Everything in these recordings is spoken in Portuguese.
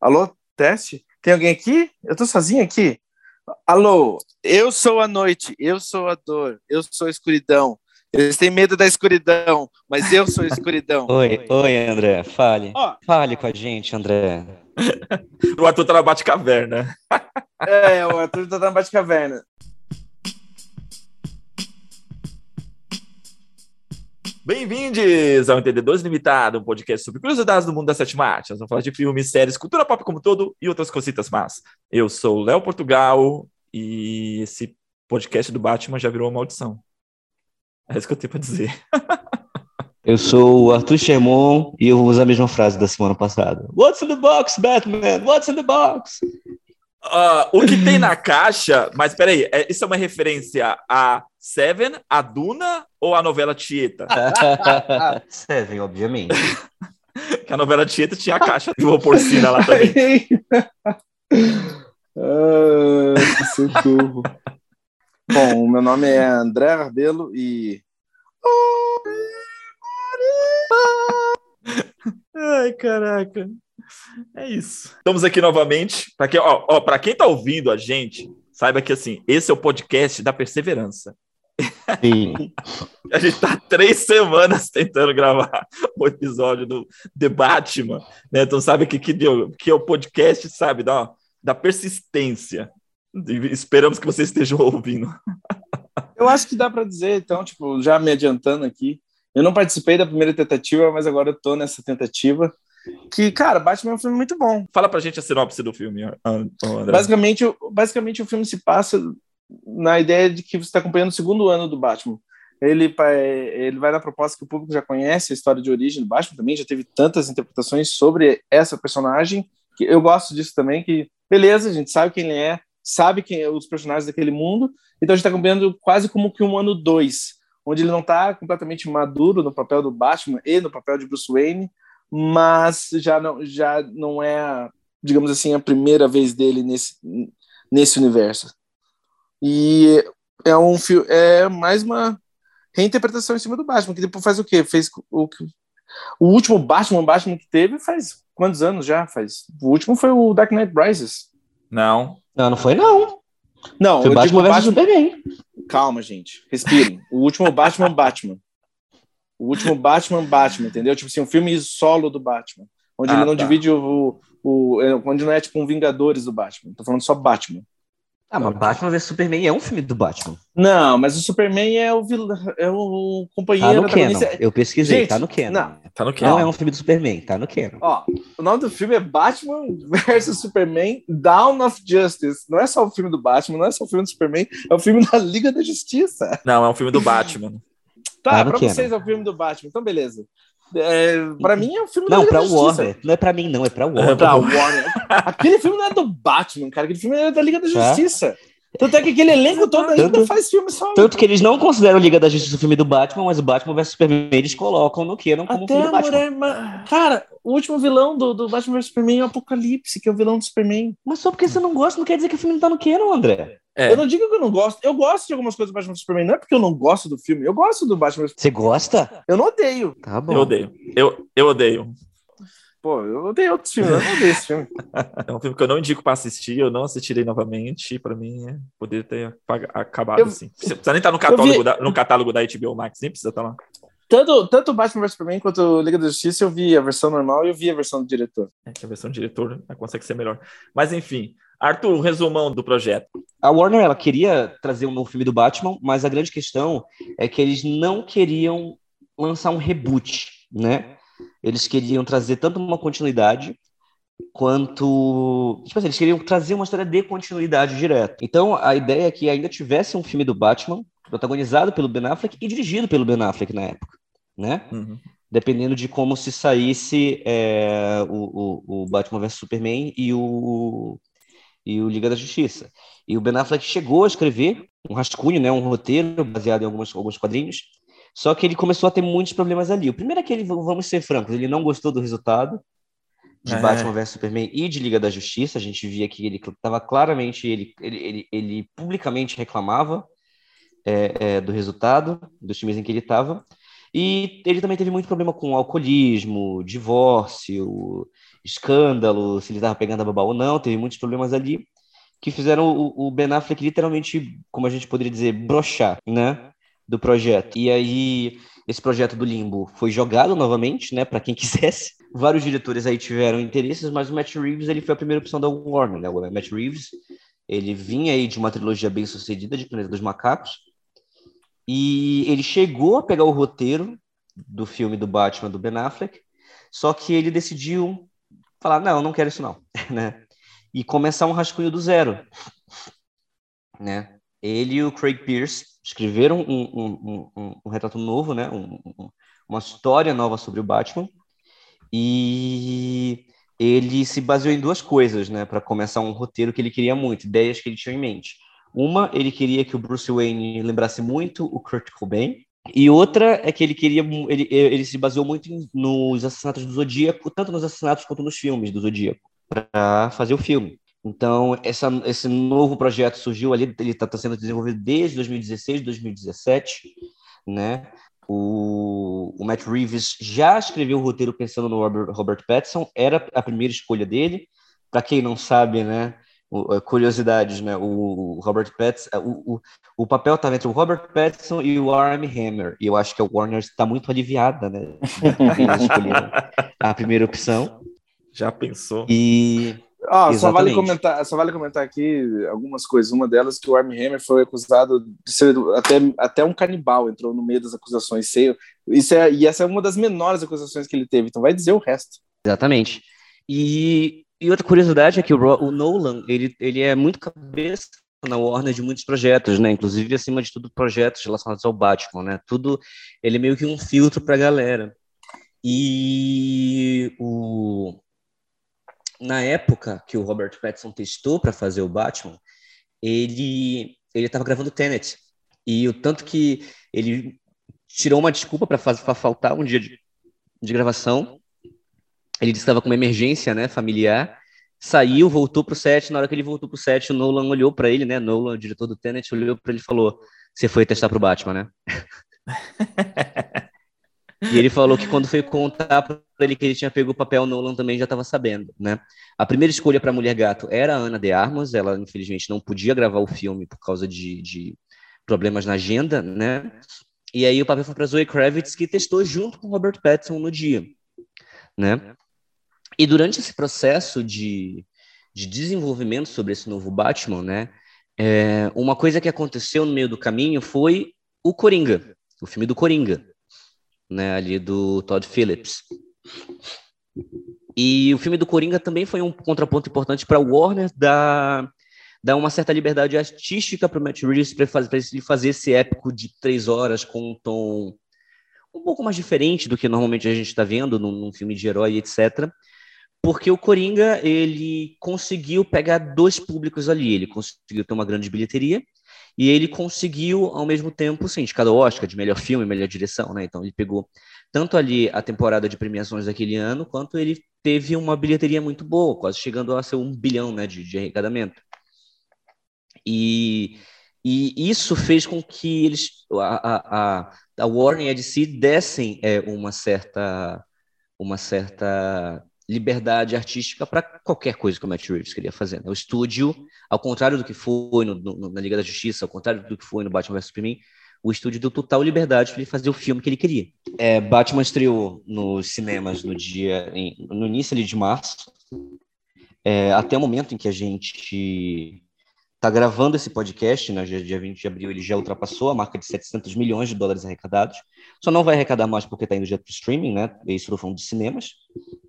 Alô, teste? Tem alguém aqui? Eu tô sozinho aqui? Alô, eu sou a noite, eu sou a dor, eu sou a escuridão. Eles têm medo da escuridão, mas eu sou a escuridão. oi, oi, André, fale. Oh. Fale com a gente, André. o Arthur tá na Bate-Caverna. é, o Arthur tá na Bate-Caverna. Bem-vindos ao Entendedores Limitado, um podcast sobre curiosidades do mundo da sétima arte. Nós vamos falar de filmes, séries, cultura pop como todo e outras cositas más. Eu sou o Léo Portugal e esse podcast do Batman já virou uma maldição. É isso que eu tenho para dizer. Eu sou o Arthur Sherman e eu vou usar a mesma frase da semana passada. What's in the box, Batman? What's in the box? Uh, o que tem na caixa, mas peraí, é, isso é uma referência a Seven, a Duna ou a novela Tieta? Seven, obviamente. que a novela Tieta tinha a caixa de uma porcina lá também. ah, socorro. Bom, meu nome é André Arbelo e. Ai, caraca. É isso. Estamos aqui novamente. Para quem, ó, ó, quem tá ouvindo a gente, saiba que assim, esse é o podcast da perseverança. Sim. a gente tá três semanas tentando gravar o episódio do The Batman, né? Então sabe que que deu, que é o podcast, sabe, da, da persistência. Esperamos que vocês estejam ouvindo. Eu acho que dá para dizer, então, tipo, já me adiantando aqui, eu não participei da primeira tentativa, mas agora eu tô nessa tentativa. Que, cara, Batman é um filme muito bom. Fala pra gente a sinopse do filme, André. Basicamente, basicamente o filme se passa na ideia de que você está acompanhando o segundo ano do Batman. Ele, ele vai na proposta que o público já conhece, a história de origem do Batman também, já teve tantas interpretações sobre essa personagem, que eu gosto disso também, que beleza, a gente sabe quem ele é, sabe quem os personagens daquele mundo, então a gente está acompanhando quase como que um ano dois, onde ele não está completamente maduro no papel do Batman e no papel de Bruce Wayne, mas já não, já não é, digamos assim, a primeira vez dele nesse, nesse universo. E é um é mais uma reinterpretação em cima do Batman, que depois faz o quê? Fez o, o último Batman, Batman que teve faz quantos anos já? Faz. O último foi o Dark Knight Rises. Não. Não, não foi não. Não, foi Batman vs Superman. Calma, gente. Respirem. O último Batman, Batman. O último Batman, Batman, entendeu? Tipo assim, um filme solo do Batman. Onde ah, ele não tá. divide o, o, Onde não é tipo um Vingadores do Batman. Tô falando só Batman. Ah, mas Batman vs Superman é um filme do Batman. Não, mas o Superman é o, vil... é o companheiro. Tá no Canon. Eu pesquisei, Gente, tá no Canon. Não, tá no Canon. Não é um filme do Superman, tá no Canon. Ó, o nome do filme é Batman vs Superman Down of Justice. Não é só o filme do Batman, não é só o filme do Superman, é o filme da Liga da Justiça. Não, é um filme do Batman. Tá, ah, pra vocês é o filme do Batman, então beleza. É, pra mim é um filme Não, pra Warner. Não é pra mim, não, é pra Warner. É pra Warner. Aquele filme não é do Batman, cara. Aquele filme é da Liga da Justiça. Tanto é que aquele elenco todo ainda tanto, faz filme só. Tanto que eles não consideram Liga da Justiça o filme do Batman, mas o Batman vs Superman eles colocam no que? Não como Até filme do Batman. Mulher, cara, o último vilão do, do Batman vs Superman é o Apocalipse, que é o vilão do Superman. Mas só porque você não gosta, não quer dizer que o filme não tá no que, não, André? É. Eu não digo que eu não gosto. Eu gosto de algumas coisas do Batman vs Superman. Não é porque eu não gosto do filme. Eu gosto do Batman vs Você gosta? Eu não odeio. Tá bom. Eu odeio. Eu, eu odeio. Pô, eu odeio outros filmes, eu não odeio esse filme. é um filme que eu não indico para assistir, eu não assistirei novamente. Para mim, é poder ter acabado eu, assim. Você precisa nem estar tá no catálogo, vi... da, no catálogo da HBO Max, nem precisa estar tá lá. Tanto, tanto Batman vs Superman quanto Liga da Justiça, eu vi a versão normal e eu vi a versão do diretor. É que a versão do diretor né, consegue ser melhor. Mas enfim, Arthur, um resumão do projeto. A Warner ela queria trazer um novo filme do Batman, mas a grande questão é que eles não queriam lançar um reboot, né? Eles queriam trazer tanto uma continuidade quanto. Tipo assim, eles queriam trazer uma história de continuidade direto. Então, a ideia é que ainda tivesse um filme do Batman, protagonizado pelo Ben Affleck e dirigido pelo Ben Affleck na época, né? Uhum. Dependendo de como se saísse é, o, o, o, Batman vs Superman e o, e o Liga da Justiça. E o Ben Affleck chegou a escrever um rascunho, né, um roteiro baseado em alguns, alguns quadrinhos, só que ele começou a ter muitos problemas ali. O primeiro é que ele, vamos ser francos, ele não gostou do resultado de é. Batman vs Superman e de Liga da Justiça. A gente via que ele estava claramente, ele, ele, ele, ele, publicamente reclamava é, é, do resultado dos times em que ele estava. E ele também teve muito problema com alcoolismo, divórcio, escândalo, se ele estava pegando a babá ou não, teve muitos problemas ali que fizeram o, o Ben Affleck literalmente, como a gente poderia dizer, brochar, né, do projeto. E aí esse projeto do Limbo foi jogado novamente, né, para quem quisesse. Vários diretores aí tiveram interesses, mas o Matt Reeves ele foi a primeira opção da Warner, né? O Matt Reeves ele vinha aí de uma trilogia bem sucedida de Planeta dos Macacos e ele chegou a pegar o roteiro do filme do Batman do Ben Affleck, só que ele decidiu falar não, não quero isso não, né? E começar um rascunho do zero, né? Ele e o Craig Pierce escreveram um, um, um, um retrato novo, né? uma história nova sobre o Batman. E ele se baseou em duas coisas, né, para começar um roteiro que ele queria muito, ideias que ele tinha em mente. Uma, ele queria que o Bruce Wayne lembrasse muito o Kurt Cobain, e outra é que ele queria, ele, ele se baseou muito nos assassinatos do Zodíaco, tanto nos assassinatos quanto nos filmes do Zodíaco, para fazer o filme. Então, essa, esse novo projeto surgiu ali, ele está tá sendo desenvolvido desde 2016, 2017, né? O, o, Matt Reeves já escreveu o roteiro pensando no Robert, Robert Pattinson, era a primeira escolha dele. Para quem não sabe, né? O, curiosidades, né? O, o Robert Pattinson, o, o, o papel estava entre o Robert Pattinson e o Armie Hammer. E eu acho que a Warner está muito aliviada, né? a primeira opção. Já pensou? E ah, só vale comentar, só vale comentar aqui algumas coisas. Uma delas que o Armie Hammer foi acusado de ser até, até um canibal, entrou no meio das acusações. Isso é, e essa é uma das menores acusações que ele teve, então vai dizer o resto. Exatamente. E, e outra curiosidade é que o, o Nolan, ele, ele é muito cabeça na Warner de muitos projetos, né? Inclusive, acima de tudo, projetos relacionados ao Batman, né? Tudo, ele é meio que um filtro para a galera. E o, na época que o Robert Pattinson testou para fazer o Batman, ele ele estava gravando Tenet e o tanto que ele tirou uma desculpa para faltar um dia de, de gravação. Ele estava com uma emergência, né, familiar. Saiu, voltou pro set. Na hora que ele voltou pro set, o Nolan olhou para ele, né? Nolan, o diretor do Tenet, olhou para ele e falou: "Você foi testar pro Batman, né?" E ele falou que quando foi contar para ele que ele tinha pego o papel, Nolan também já estava sabendo, né? A primeira escolha para Mulher Gato era a Ana de Armas, ela infelizmente não podia gravar o filme por causa de, de problemas na agenda, né? E aí o papel foi para Zoe Kravitz, que testou junto com Robert Pattinson no dia, né? E durante esse processo de, de desenvolvimento sobre esse novo Batman, né? É, uma coisa que aconteceu no meio do caminho foi o Coringa, o filme do Coringa, né, ali do Todd Phillips. E o filme do Coringa também foi um contraponto importante para Warner dar, dar uma certa liberdade artística para o Matt Reeves para ele fazer esse épico de três horas com um tom um pouco mais diferente do que normalmente a gente está vendo num, num, filme de herói, etc. Porque o Coringa ele conseguiu pegar dois públicos ali, ele conseguiu ter uma grande bilheteria e ele conseguiu, ao mesmo tempo, sim, de cada Oscar, de melhor filme, melhor direção, né? Então ele pegou tanto ali a temporada de premiações daquele ano, quanto ele teve uma bilheteria muito boa, quase chegando a ser um bilhão né, de, de arrecadamento. E, e isso fez com que eles, a, a, a Warner e a DC dessem é, uma certa uma certa liberdade artística para qualquer coisa que o Matt Reeves queria fazer. Né? O estúdio, ao contrário do que foi no, no, na Liga da Justiça, ao contrário do que foi no Batman vs Superman, o estúdio deu total liberdade para ele fazer o filme que ele queria. É, Batman estreou nos cinemas no dia, em, no início de março, é, até o momento em que a gente está gravando esse podcast, né, dia 20 de abril, ele já ultrapassou a marca de 700 milhões de dólares arrecadados. Só não vai arrecadar mais porque está indo direto para o streaming, né? Isso eu falando de cinemas,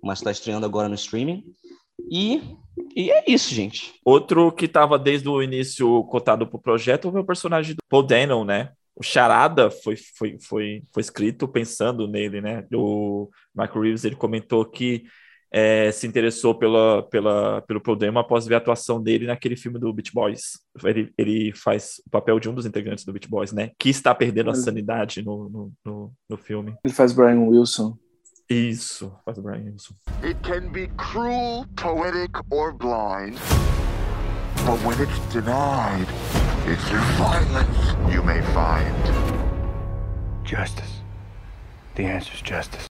mas está estreando agora no streaming. E, e é isso, gente. Outro que estava desde o início cotado para o projeto foi o personagem do Paul Dano, né? O Charada foi, foi, foi, foi escrito pensando nele, né? O Mark Reeves ele comentou que é, se interessou pela, pela, pelo problema após ver a atuação dele naquele filme do Beach Boys. Ele, ele faz o papel de um dos integrantes do Beach Boys, né? Que está perdendo a sanidade no, no, no, no filme. Ele faz Brian Wilson. Isso, faz Brian Wilson. It can be cruel, poetic or blind. But when it's denied, it's through violence you may find justice. The answer is justice.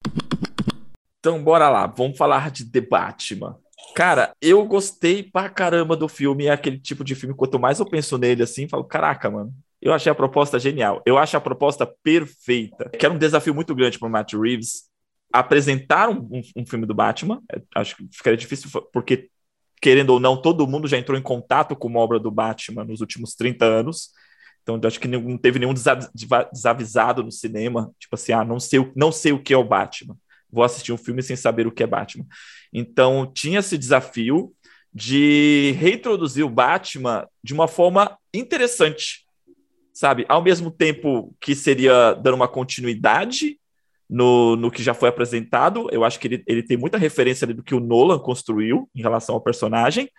Então, bora lá, vamos falar de The Batman. Cara, eu gostei pra caramba do filme. É aquele tipo de filme, quanto mais eu penso nele assim, falo, caraca, mano. Eu achei a proposta genial. Eu acho a proposta perfeita. Que era um desafio muito grande para Matt Reeves apresentar um, um, um, filme do Batman. É, acho que ficaria difícil, porque, querendo ou não, todo mundo já entrou em contato com uma obra do Batman nos últimos 30 anos. Então, acho que não teve nenhum desavisado no cinema. Tipo assim, ah, não sei, não sei o que é o Batman. Vou assistir um filme sem saber o que é Batman. Então, tinha esse desafio de reintroduzir o Batman de uma forma interessante, sabe? Ao mesmo tempo que seria dando uma continuidade no, no que já foi apresentado, eu acho que ele, ele tem muita referência do que o Nolan construiu em relação ao personagem,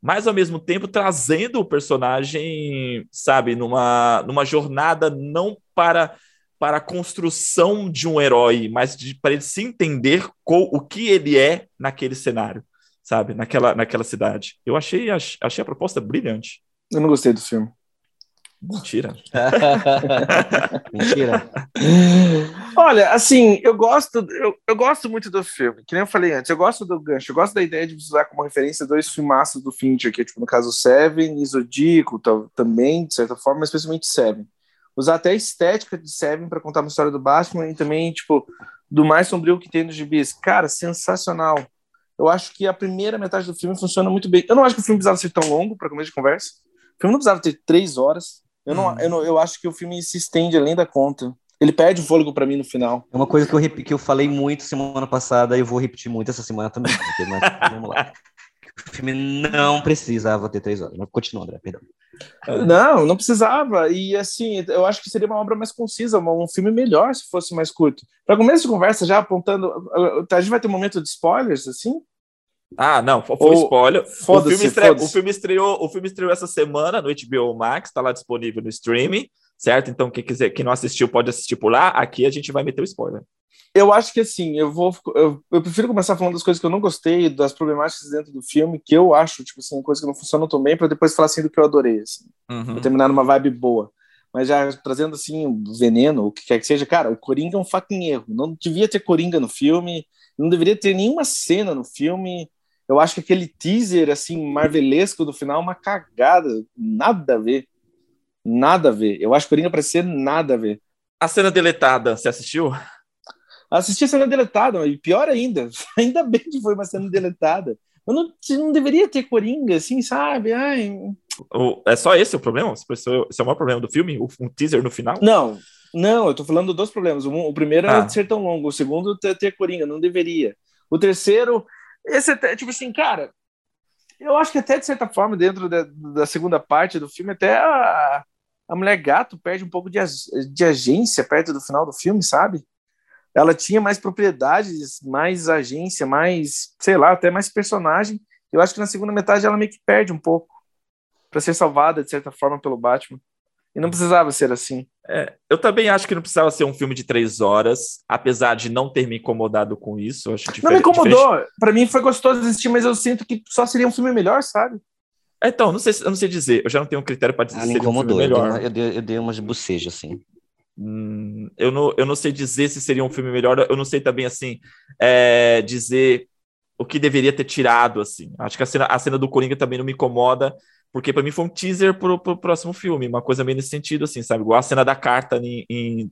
mas ao mesmo tempo trazendo o personagem, sabe, numa, numa jornada não para para a construção de um herói, mas para ele se entender com o que ele é naquele cenário, sabe, naquela, naquela cidade. Eu achei, achei a proposta brilhante. Eu não gostei do filme. Mentira. Mentira. Olha, assim, eu gosto, eu, eu gosto muito do filme, que nem eu falei antes, eu gosto do gancho, eu gosto da ideia de usar como referência dois filmaços do Fincher, que é, tipo, no caso, Seven e Zodíaco, também, de certa forma, mas especialmente Seven. Usar até a estética de Seven para contar uma história do Batman e também, tipo, do mais sombrio que tem nos gibis. Cara, sensacional. Eu acho que a primeira metade do filme funciona muito bem. Eu não acho que o filme precisava ser tão longo, para começo de conversa. O filme não precisava ter três horas. Eu, não, hum. eu, não, eu acho que o filme se estende além da conta. Ele perde o fôlego para mim no final. É uma coisa que eu, que eu falei muito semana passada e eu vou repetir muito essa semana também. Mas vamos lá. O filme não precisava ter três horas. Mas continua, André, perdão. Não, não precisava. E assim, eu acho que seria uma obra mais concisa, um filme melhor se fosse mais curto. Para começo de conversa, já apontando. A gente vai ter um momento de spoilers, assim? Ah, não, foi Ou, spoiler. O filme, estre... o filme, estreou, o filme estreou essa semana no HBO Max, está lá disponível no streaming, certo? Então, quem quiser, quem não assistiu pode assistir por lá. Aqui a gente vai meter o spoiler. Eu acho que assim, eu vou. Eu, eu, prefiro começar falando das coisas que eu não gostei, das problemáticas dentro do filme, que eu acho, tipo assim, coisa que não funcionam tão bem, para depois falar assim do que eu adorei. Assim, uhum. terminar numa vibe boa. Mas já trazendo assim, veneno, o que quer que seja, cara, o Coringa é um fucking erro. Não devia ter Coringa no filme, não deveria ter nenhuma cena no filme eu acho que aquele teaser, assim, marvelesco do final é uma cagada. Nada a ver. Nada a ver. Eu acho Coringa parece ser nada a ver. A cena deletada, você assistiu? Assisti a cena deletada, e pior ainda. Ainda bem que foi uma cena deletada. Eu não, não deveria ter Coringa, assim, sabe? Ai... O, é só esse o problema? Esse é o maior problema do filme? Um teaser no final? Não, não, eu tô falando dos problemas. O, o primeiro ah. é ser tão longo, o segundo é ter Coringa, não deveria. O terceiro, esse até, tipo assim, cara, eu acho que até de certa forma, dentro da, da segunda parte do filme, até a, a mulher gato perde um pouco de, de agência perto do final do filme, sabe? Ela tinha mais propriedades, mais agência, mais, sei lá, até mais personagem. Eu acho que na segunda metade ela meio que perde um pouco para ser salvada de certa forma pelo Batman. E não precisava ser assim. É, eu também acho que não precisava ser um filme de três horas, apesar de não ter me incomodado com isso. Acho não me incomodou. Para mim foi gostoso assistir, mas eu sinto que só seria um filme melhor, sabe? É, então, não sei, eu não sei dizer. Eu já não tenho um critério para dizer ah, se seria um filme melhor. Eu dei, eu dei umas bocejos, assim. Hum, eu, não, eu não sei dizer se seria um filme melhor. Eu não sei também, assim, é, dizer o que deveria ter tirado, assim. Acho que a cena, a cena do Coringa também não me incomoda porque para mim foi um teaser pro, pro próximo filme, uma coisa meio nesse sentido, assim, sabe? Igual a cena da carta em, em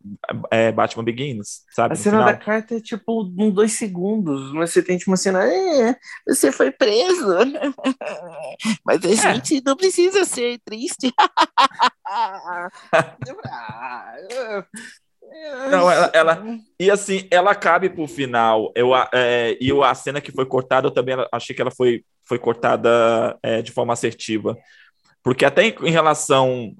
é, Batman Begins, sabe? A cena da carta é tipo um dois segundos, mas você tem tipo uma cena, é, você foi preso, mas a é. gente não precisa ser triste. Não, ela, ela, E assim, ela cabe pro final. Eu, é, e a cena que foi cortada, eu também achei que ela foi foi cortada é, de forma assertiva. Porque até em, em relação,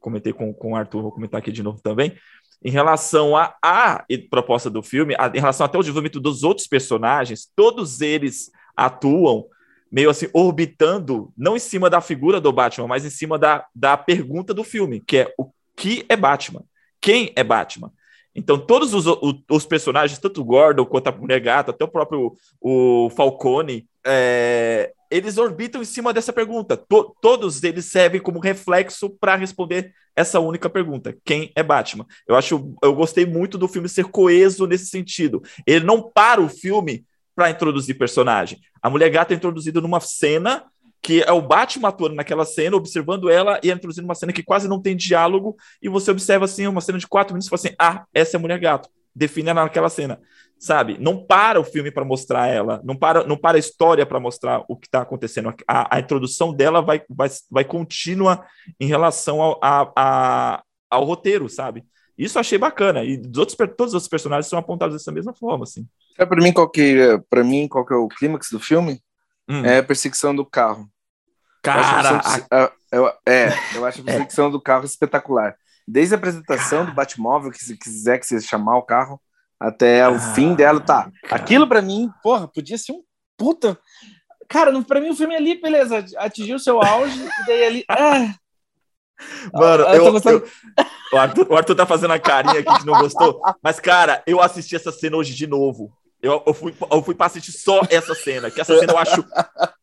comentei com, com o Arthur, vou comentar aqui de novo também, em relação à a, a, proposta do filme, a, em relação até o desenvolvimento dos outros personagens, todos eles atuam meio assim, orbitando, não em cima da figura do Batman, mas em cima da, da pergunta do filme, que é o que é Batman? Quem é Batman? Então, todos os, os, personagens, tanto o Gordon quanto a Mulher Gata, até o próprio o Falcone, é, eles orbitam em cima dessa pergunta. To todos eles servem como reflexo para responder essa única pergunta: quem é Batman? Eu acho, eu gostei muito do filme ser coeso nesse sentido. Ele não para o filme para introduzir personagem. A mulher gata é introduzida numa cena que é o Batman atuando naquela cena, observando ela e introduzindo uma cena que quase não tem diálogo, e você observa assim, uma cena de quatro minutos e fala assim: ah, essa é a mulher gato. Define ela naquela cena. Sabe? Não para o filme para mostrar ela, não para, não para a história para mostrar o que está acontecendo. A, a, introdução dela vai, vai, vai contínua em relação ao, a, a, ao roteiro, sabe? Isso achei bacana. E dos outros, todos os outros personagens são apontados dessa mesma forma, assim. É para mim qual que para mim qual que é o clímax do filme? Hum. É a perseguição do carro. Cara, eu eu, é, eu acho a perseguição é. do carro espetacular. Desde a apresentação cara. do Batmóvel, que se quiser que você chamar o carro, até o ah, fim dela, tá. Cara. Aquilo para mim, porra, podia ser um puta. Cara, para mim o filme ali, beleza, atingiu seu auge e daí ali, ah, Mano, ah, eu, eu, eu, o, Arthur, o Arthur tá fazendo a carinha aqui que não gostou. Mas, cara, eu assisti essa cena hoje de novo. Eu, eu, fui, eu fui pra assistir só essa cena, que essa cena eu acho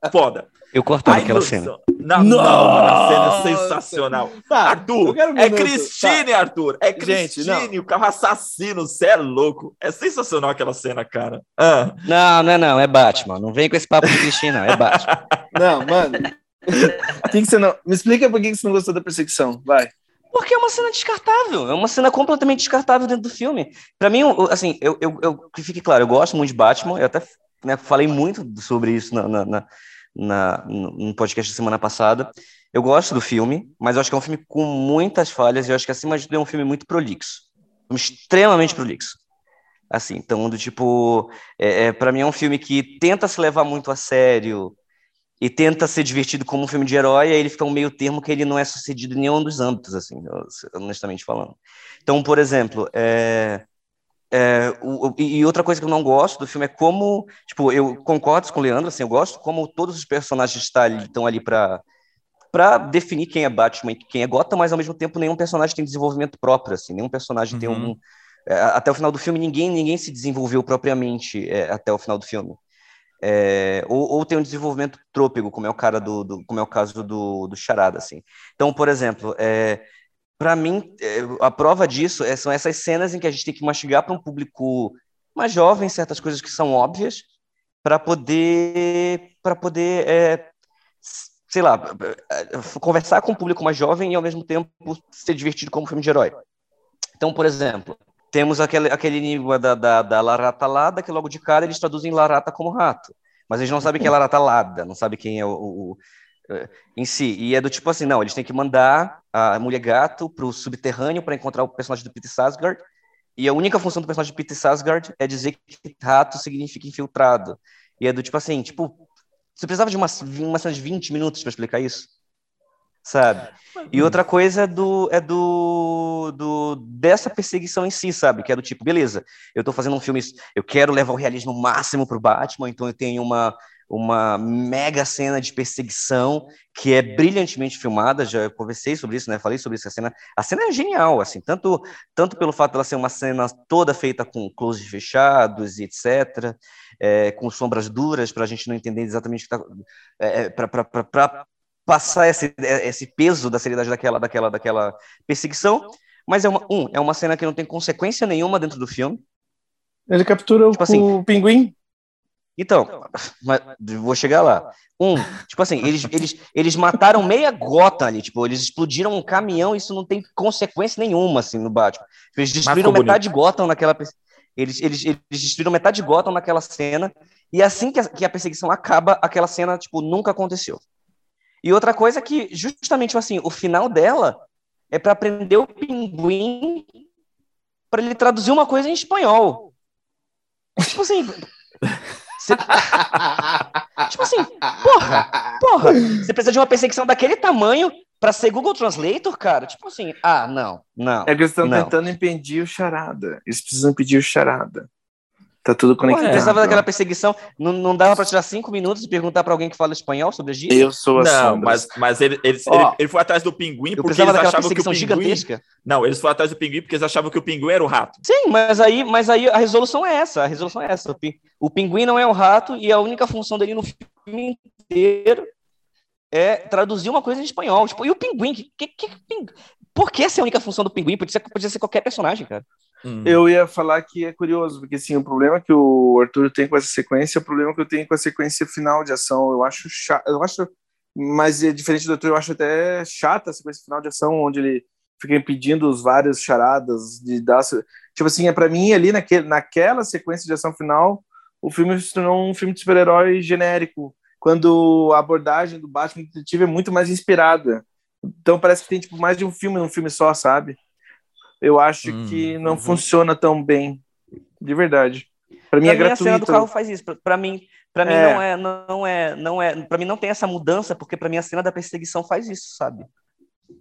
foda. Eu cortei aquela cena. Não, não, a cena é sensacional. Tá, Arthur, um é Cristine, tá. Arthur. É Cristine, o carro assassino, você é louco. É sensacional aquela cena, cara. Ah. Não, não é não, é Batman. Não vem com esse papo de Cristine, não, é Batman. Não, mano. que que você não... Me explica por que você não gostou da perseguição, vai. Porque é uma cena descartável, é uma cena completamente descartável dentro do filme. Para mim, assim, eu, eu, eu, que fique claro, eu gosto muito de Batman, eu até né, falei muito sobre isso na, na, na, na, no podcast da semana passada. Eu gosto do filme, mas eu acho que é um filme com muitas falhas e eu acho que, acima de tudo, é um filme muito prolixo. Extremamente prolixo. Assim, então, do tipo, é, é para mim é um filme que tenta se levar muito a sério, e tenta ser divertido como um filme de herói, aí ele fica um meio termo que ele não é sucedido em nenhum dos âmbitos, assim, honestamente falando. Então, por exemplo, é, é, o, e outra coisa que eu não gosto do filme é como, tipo, eu concordo com o Leandro, assim, eu gosto como todos os personagens estão ali, estão ali para para definir quem é Batman e quem é Gotham, mas ao mesmo tempo nenhum personagem tem desenvolvimento próprio, assim, nenhum personagem uhum. tem um é, até o final do filme ninguém ninguém se desenvolveu propriamente é, até o final do filme. É, ou, ou, tem um desenvolvimento trôpego, como é o cara do, do como é o caso do, do Charada, assim. Então, por exemplo, é, para mim, é, a prova disso é, são essas cenas em que a gente tem que mastigar para um público mais jovem certas coisas que são óbvias para poder para poder é, sei lá conversar com um público mais jovem e ao mesmo tempo ser divertido como filme de herói. Então, por exemplo, temos aquele, aquele enigma da, da, da larata lada, que logo de cara eles traduzem larata como rato. Mas eles não sabem quem é larata lada, não sabem quem é o, o, o, é, em si. E é do tipo assim, não, eles têm que mandar a mulher gato para o subterrâneo para encontrar o personagem do Peter Sarsgaard. E a única função do personagem de Peter Sarsgaard é dizer que rato significa infiltrado. E é do tipo assim, tipo, você precisava de uma, uma cena de 20 minutos para explicar isso? Sabe? E outra coisa é do, é do, do dessa perseguição em si, sabe? Que é do tipo, beleza, eu tô fazendo um filme, eu quero levar o realismo máximo pro Batman, então eu tenho uma, uma mega cena de perseguição que é brilhantemente filmada, já conversei sobre isso, né? Falei sobre isso, a cena, a cena é genial, assim, tanto tanto pelo fato dela ser uma cena toda feita com closes fechados e etc, é, com sombras duras para a gente não entender exatamente o que tá, é, é para passar esse, esse peso da seriedade daquela, daquela, daquela perseguição. Mas é uma, um, é uma cena que não tem consequência nenhuma dentro do filme. Ele captura tipo o, assim, o pinguim. Então, vou chegar lá. Um, tipo assim, eles, eles, eles mataram meia gota ali, tipo, eles explodiram um caminhão, isso não tem consequência nenhuma, assim, no Batman. Eles destruíram metade de Gotham naquela... Eles, eles, eles destruíram metade de Gotham naquela cena, e assim que a, que a perseguição acaba, aquela cena, tipo, nunca aconteceu. E outra coisa é que, justamente assim, o final dela é para aprender o pinguim para ele traduzir uma coisa em espanhol. Tipo assim. Você... tipo assim, porra, porra, você precisa de uma perseguição daquele tamanho para ser Google Translator, cara? Tipo assim, ah, não, não. É que eles estão tentando impedir o charada. Eles precisam impedir o charada. Tá tudo conectado. Ué, pensava daquela perseguição, não, não dava para tirar cinco minutos e perguntar para alguém que fala espanhol sobre a gíria? Eu sou a Não, mas, mas ele, ele, oh, ele, ele, foi atrás do pinguim porque eles achavam que o pinguim... gigantesca. Não, eles foram atrás do pinguim porque eles achavam que o pinguim era o rato. Sim, mas aí, mas aí a resolução é essa, a resolução é essa. O pinguim não é o rato e a única função dele no filme inteiro é traduzir uma coisa em espanhol. Tipo, e o pinguim? Que, que, que, por que essa é a única função do pinguim? Podia ser, podia ser qualquer personagem, cara. Hum. Eu ia falar que é curioso, porque assim, o problema que o Arthur tem com essa sequência é o problema que eu tenho com a sequência final de ação. Eu acho chato, eu acho, mas é diferente do Arthur, eu acho até chata a sequência final de ação, onde ele fica impedindo os vários charadas de dar. Tipo assim, é para mim ali naquele, naquela sequência de ação final, o filme se tornou um filme de super-herói genérico, quando a abordagem do Batman detetive é muito mais inspirada. Então parece que tem tipo mais de um filme num filme só, sabe? Eu acho hum, que não uhum. funciona tão bem, de verdade. Para mim é gratuito. A cena do carro faz isso. Para mim, para mim é. não é, não é, não é, para mim não tem essa mudança porque para mim a cena da perseguição faz isso, sabe?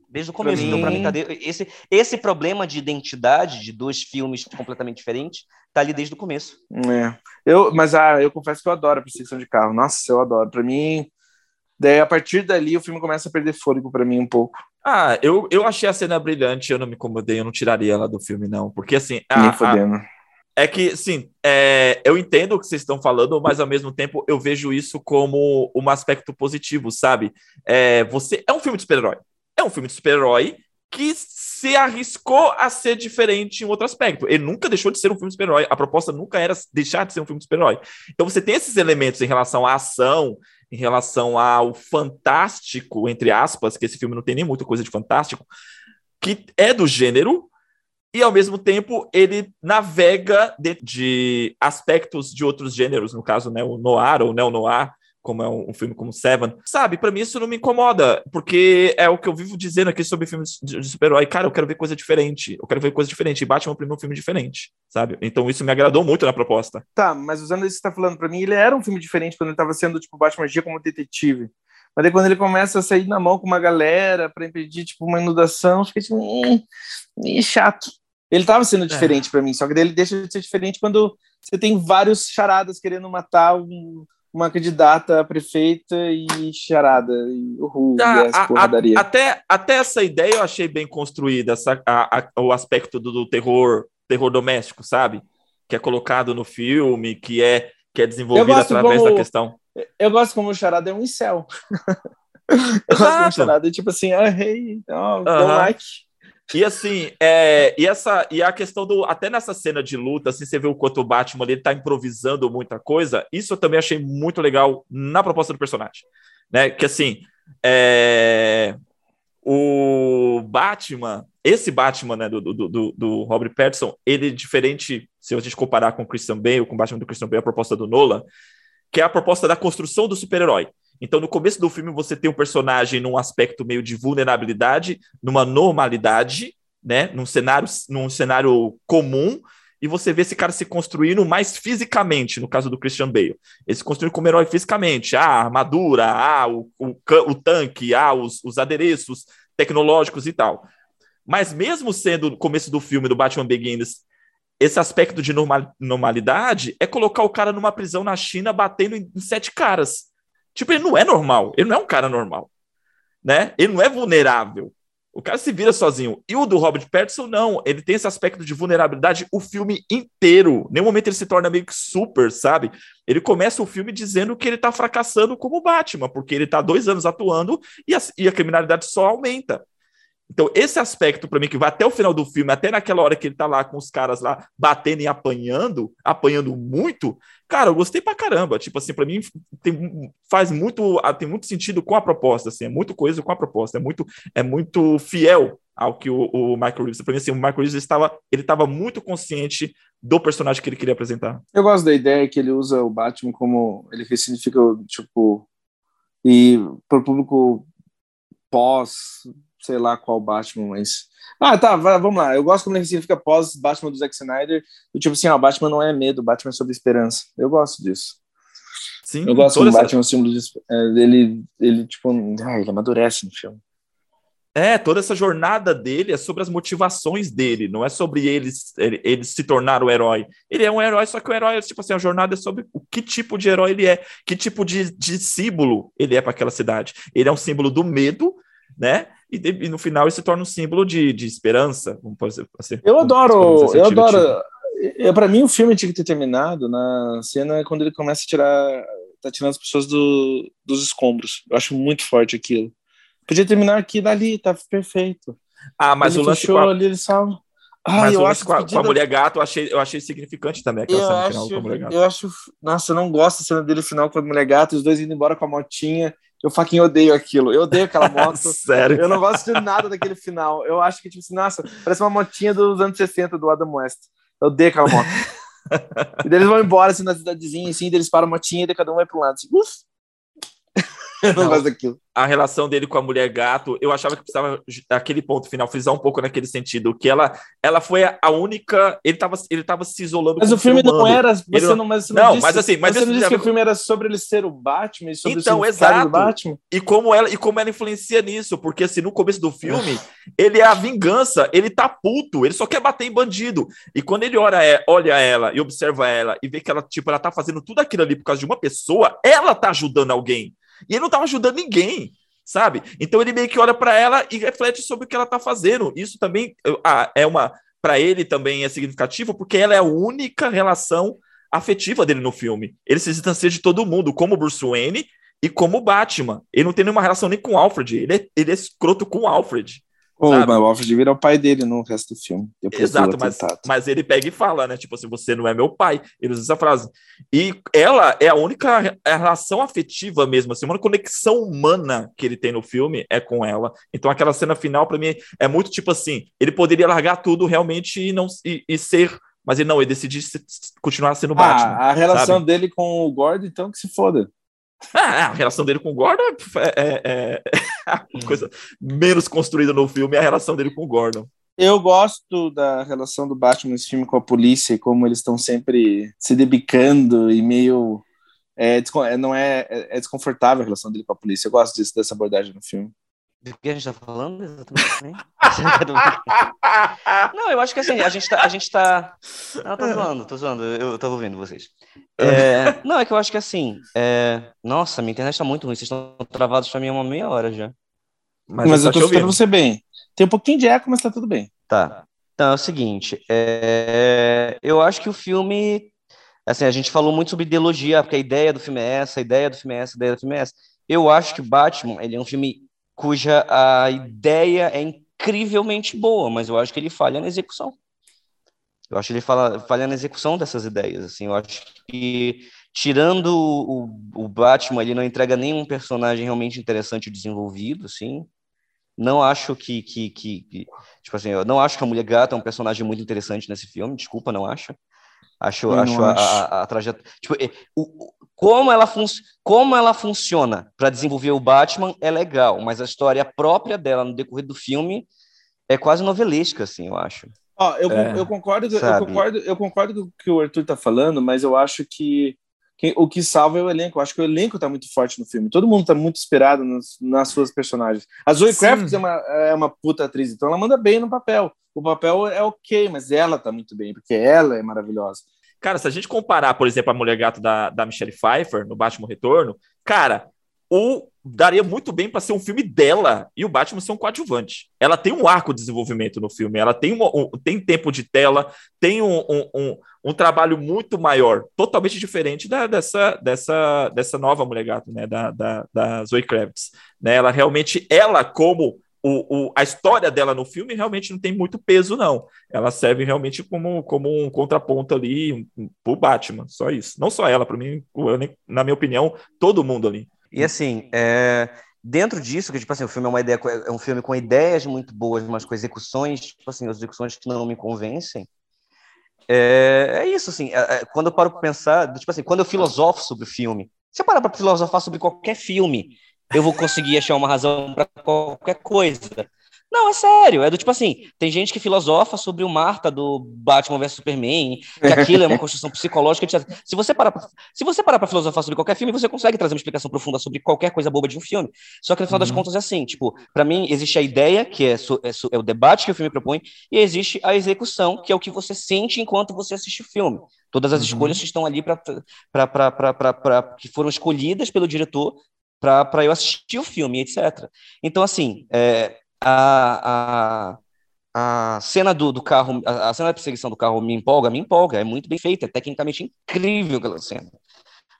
Desde o começo. Pra então, mim... Então, para mim, esse, esse problema de identidade de dois filmes completamente diferentes tá ali desde o começo. É. Eu, mas ah, eu confesso que eu adoro a perseguição de carro. Nossa, eu adoro. Para mim, daí a partir dali o filme começa a perder fôlego para mim um pouco. Ah, eu, eu achei a cena brilhante, eu não me incomodei, eu não tiraria ela do filme, não. Porque assim. A, a, é que, sim, é, eu entendo o que vocês estão falando, mas ao mesmo tempo eu vejo isso como um aspecto positivo, sabe? É, você é um filme de super-herói. É um filme de super-herói que se arriscou a ser diferente em outro aspecto. Ele nunca deixou de ser um filme de super-herói. A proposta nunca era deixar de ser um filme de super-herói. Então você tem esses elementos em relação à ação, em relação ao fantástico, entre aspas, que esse filme não tem nem muita coisa de fantástico, que é do gênero, e ao mesmo tempo ele navega de, de aspectos de outros gêneros, no caso, né, o noir ou neo-noir, como é um, um, filme como Seven. Sabe, para mim isso não me incomoda, porque é o que eu vivo dizendo aqui sobre filmes de, de super-herói. Cara, eu quero ver coisa diferente. Eu quero ver coisa diferente. E Batman é um filme diferente, sabe? Então isso me agradou muito na proposta. Tá, mas usando isso que você tá falando, para mim ele era um filme diferente quando ele tava sendo, tipo, Batman Magia como detetive. Mas aí quando ele começa a sair na mão com uma galera para impedir, tipo, uma inundação, fica tipo, hum, chato. Ele tava sendo é. diferente é. para mim, só que daí ele deixa de ser diferente quando você tem vários charadas querendo matar um uma candidata a prefeita e charada, e uhul, ah, e a, a, até, até essa ideia eu achei bem construída, essa, a, o aspecto do, do, terror, terror doméstico, sabe? Que é colocado no filme, que é, que é desenvolvido através como, da questão. Eu gosto como o charada é um incel. eu gosto como o charada é tipo assim, ah, hey, oh, uh -huh. like. E assim, é, e essa e a questão do até nessa cena de luta, assim, você vê o quanto o Batman ele tá improvisando muita coisa. Isso eu também achei muito legal na proposta do personagem, né? Que assim, é, o Batman, esse Batman, né, do, do, do, do Robert Pattinson, ele diferente se a gente comparar com o Christian Bale, com o Batman do Christian Bale, a proposta do Nolan, que é a proposta da construção do super-herói. Então, no começo do filme, você tem um personagem num aspecto meio de vulnerabilidade, numa normalidade, né? Num cenário, num cenário comum, e você vê esse cara se construindo mais fisicamente, no caso do Christian Bale. Ele se construindo como herói fisicamente. Ah, a armadura, ah, o, o, o tanque, ah, os, os adereços tecnológicos e tal. Mas mesmo sendo no começo do filme do Batman Begins, esse aspecto de normal, normalidade é colocar o cara numa prisão na China batendo em sete caras. Tipo, ele não é normal, ele não é um cara normal, né? Ele não é vulnerável. O cara se vira sozinho. E o do Robert Pattinson, não. Ele tem esse aspecto de vulnerabilidade o filme inteiro. Nenhum momento ele se torna meio que super, sabe? Ele começa o filme dizendo que ele tá fracassando como Batman, porque ele tá dois anos atuando e a, e a criminalidade só aumenta. Então, esse aspecto, para mim, que vai até o final do filme, até naquela hora que ele tá lá com os caras lá batendo e apanhando, apanhando muito, cara, eu gostei pra caramba. Tipo assim, para mim tem, faz muito, ah, tem muito sentido com a proposta, assim, é muito coisa com a proposta, é muito, é muito fiel ao que o, o Michael Reeves, para mim, assim, o Michael Reeves estava, ele estava muito consciente do personagem que ele queria apresentar. Eu gosto da ideia que ele usa o Batman como, ele ressignifica, tipo, e pro público pós sei lá qual Batman, mas. Ah, tá, vamos lá. Eu gosto como ele significa pós-Batman do Zack Snyder. E tipo assim, ó, Batman não é medo, Batman é sobre esperança. Eu gosto disso. Sim, eu gosto do Batman, essa... símbolo de, é, ele, ele, tipo, ah, ele amadurece no filme. É, toda essa jornada dele é sobre as motivações dele, não é sobre ele, ele, ele se tornar o herói. Ele é um herói, só que o herói, tipo assim, a jornada é sobre o que tipo de herói ele é, que tipo de, de símbolo ele é para aquela cidade. Ele é um símbolo do medo, né? E, e, no final ele se torna um símbolo de, de esperança. Vamos assim, eu adoro, eu adoro. Para mim o filme tinha que ter terminado na cena quando ele começa a tirar tá tirando as pessoas do, dos escombros. Eu acho muito forte aquilo. Podia terminar aqui dali, tá perfeito. Ah, mas ele o lance fechou, a... ali, ele salva. Ah, mas eu acho com a, com a, mulher gato, eu achei, eu achei significante também aquela eu cena acho, final com a mulher gato. Eu acho. Nossa, eu não gosto da cena dele final com a mulher gato, os dois indo embora com a motinha. Eu fucking odeio aquilo. Eu odeio aquela moto. Sério? Eu não gosto de nada daquele final. Eu acho que, tipo assim, nossa, parece uma motinha dos anos 60 do Adam West. Eu odeio aquela moto. e daí eles vão embora, assim, na cidadezinha, assim, eles param a motinha e cada um vai pro lado, assim, uf, eu não, não gosto daquilo. A relação dele com a mulher gato, eu achava que precisava, aquele ponto final, frisar um pouco naquele sentido, que ela, ela foi a única. Ele estava ele tava se isolando. Mas o filme não era. Você ele não, mas, você não, não disse, mas assim. Mas você não disse que o filme era sobre ele ser o Batman e sobre então, o exato. do Batman? E como, ela, e como ela influencia nisso, porque assim, no começo do filme, ele é a vingança, ele tá puto, ele só quer bater em bandido. E quando ele olha, é, olha ela e observa ela e vê que ela, tipo, ela tá fazendo tudo aquilo ali por causa de uma pessoa, ela tá ajudando alguém. E ele não estava ajudando ninguém, sabe? Então ele meio que olha para ela e reflete sobre o que ela está fazendo. Isso também ah, é uma. Para ele também é significativo, porque ela é a única relação afetiva dele no filme. Ele se distancia de todo mundo, como Bruce Wayne e como Batman. Ele não tem nenhuma relação nem com Alfred. Ele é, ele é escroto com Alfred. O Alfred vira o pai dele no resto do filme. Exato, mas, mas ele pega e fala, né? Tipo assim, você não é meu pai. Ele usa essa frase. E ela é a única relação afetiva mesmo, assim, uma conexão humana que ele tem no filme é com ela. Então aquela cena final, para mim, é muito tipo assim: ele poderia largar tudo realmente e, não, e, e ser. Mas ele não, ele decidiu continuar sendo ah, Batman. A relação sabe? dele com o Gordon, então, que se foda. Ah, a relação dele com o Gordon é, é, é a coisa menos construída no filme, é a relação dele com o Gordon. Eu gosto da relação do Batman nesse filme com a polícia e como eles estão sempre se debicando e meio. É, é não é, é, é, desconfortável a relação dele com a polícia. Eu gosto disso, dessa abordagem no filme. Do que a gente tá falando exatamente? não, eu acho que assim, a gente tá. A gente tá... Não, tô zoando, tô zoando, eu tava ouvindo vocês. É... Não, é que eu acho que assim. É... Nossa, minha internet tá muito ruim, vocês estão travados pra mim há uma meia hora já. Mas, mas eu tô escutando você bem. Tem um pouquinho de eco, mas tá tudo bem. Tá. Então é o seguinte, é... eu acho que o filme. Assim, a gente falou muito sobre ideologia, porque a ideia do filme é essa, a ideia do filme é essa, a ideia do filme é essa. Eu acho que o Batman, ele é um filme cuja a ideia é incrivelmente boa, mas eu acho que ele falha na execução. Eu acho que ele fala, falha na execução dessas ideias. Assim, eu acho que tirando o, o Batman, ele não entrega nenhum personagem realmente interessante desenvolvido, assim. Não acho que, que, que, que tipo assim, eu não acho que a Mulher Gata é um personagem muito interessante nesse filme. Desculpa, não acho. Acho, acho, a, a, a, trajetória. Tipo, o, como ela, fun como ela funciona para desenvolver o Batman é legal, mas a história própria dela no decorrer do filme é quase novelesca, assim, eu acho. Ó, eu, é, eu, concordo, eu concordo, eu concordo com o que o Arthur tá falando, mas eu acho que, que o que salva é o elenco. Eu acho que o elenco tá muito forte no filme. Todo mundo tá muito esperado nas, nas suas personagens. A Zoe Kravitz é uma, é uma puta atriz, então ela manda bem no papel. O papel é ok, mas ela tá muito bem, porque ela é maravilhosa. Cara, se a gente comparar, por exemplo, a Mulher Gato da, da Michelle Pfeiffer no Batman Retorno, cara, o daria muito bem para ser um filme dela e o Batman ser um coadjuvante. Ela tem um arco de desenvolvimento no filme, ela tem, uma, um, tem tempo de tela, tem um, um, um, trabalho muito maior, totalmente diferente da, dessa, dessa, dessa nova Mulher Gato, né, da, da, da Zoe Kravitz. Né? Ela realmente, ela como o, o, a história dela no filme realmente não tem muito peso, não. Ela serve realmente como, como um contraponto ali um, pro Batman, só isso. Não só ela, para mim, na minha opinião, todo mundo ali. E assim, é, dentro disso, que tipo assim, o filme é uma ideia, é um filme com ideias muito boas, mas com execuções, tipo assim, as execuções que não me convencem. É, é isso, assim, é, é quando eu paro para pensar, tipo assim, quando eu filosofo sobre o filme, se eu parar para filosofar sobre qualquer filme, eu vou conseguir achar uma razão para qualquer coisa. Não, é sério. É do tipo assim: tem gente que filosofa sobre o Marta do Batman vs Superman, que aquilo é uma construção psicológica. Se você parar pra, se você parar para filosofar sobre qualquer filme, você consegue trazer uma explicação profunda sobre qualquer coisa boba de um filme. Só que no final uhum. das contas é assim: tipo, para mim existe a ideia, que é, é, é, o debate que o filme propõe, e existe a execução, que é o que você sente enquanto você assiste o filme. Todas as uhum. escolhas que estão ali para que foram escolhidas pelo diretor para eu assistir o filme, etc. Então, assim, é, a, a, a cena do, do carro, a, a, cena da perseguição do carro me empolga, me empolga, é muito bem feita, é tecnicamente incrível aquela cena.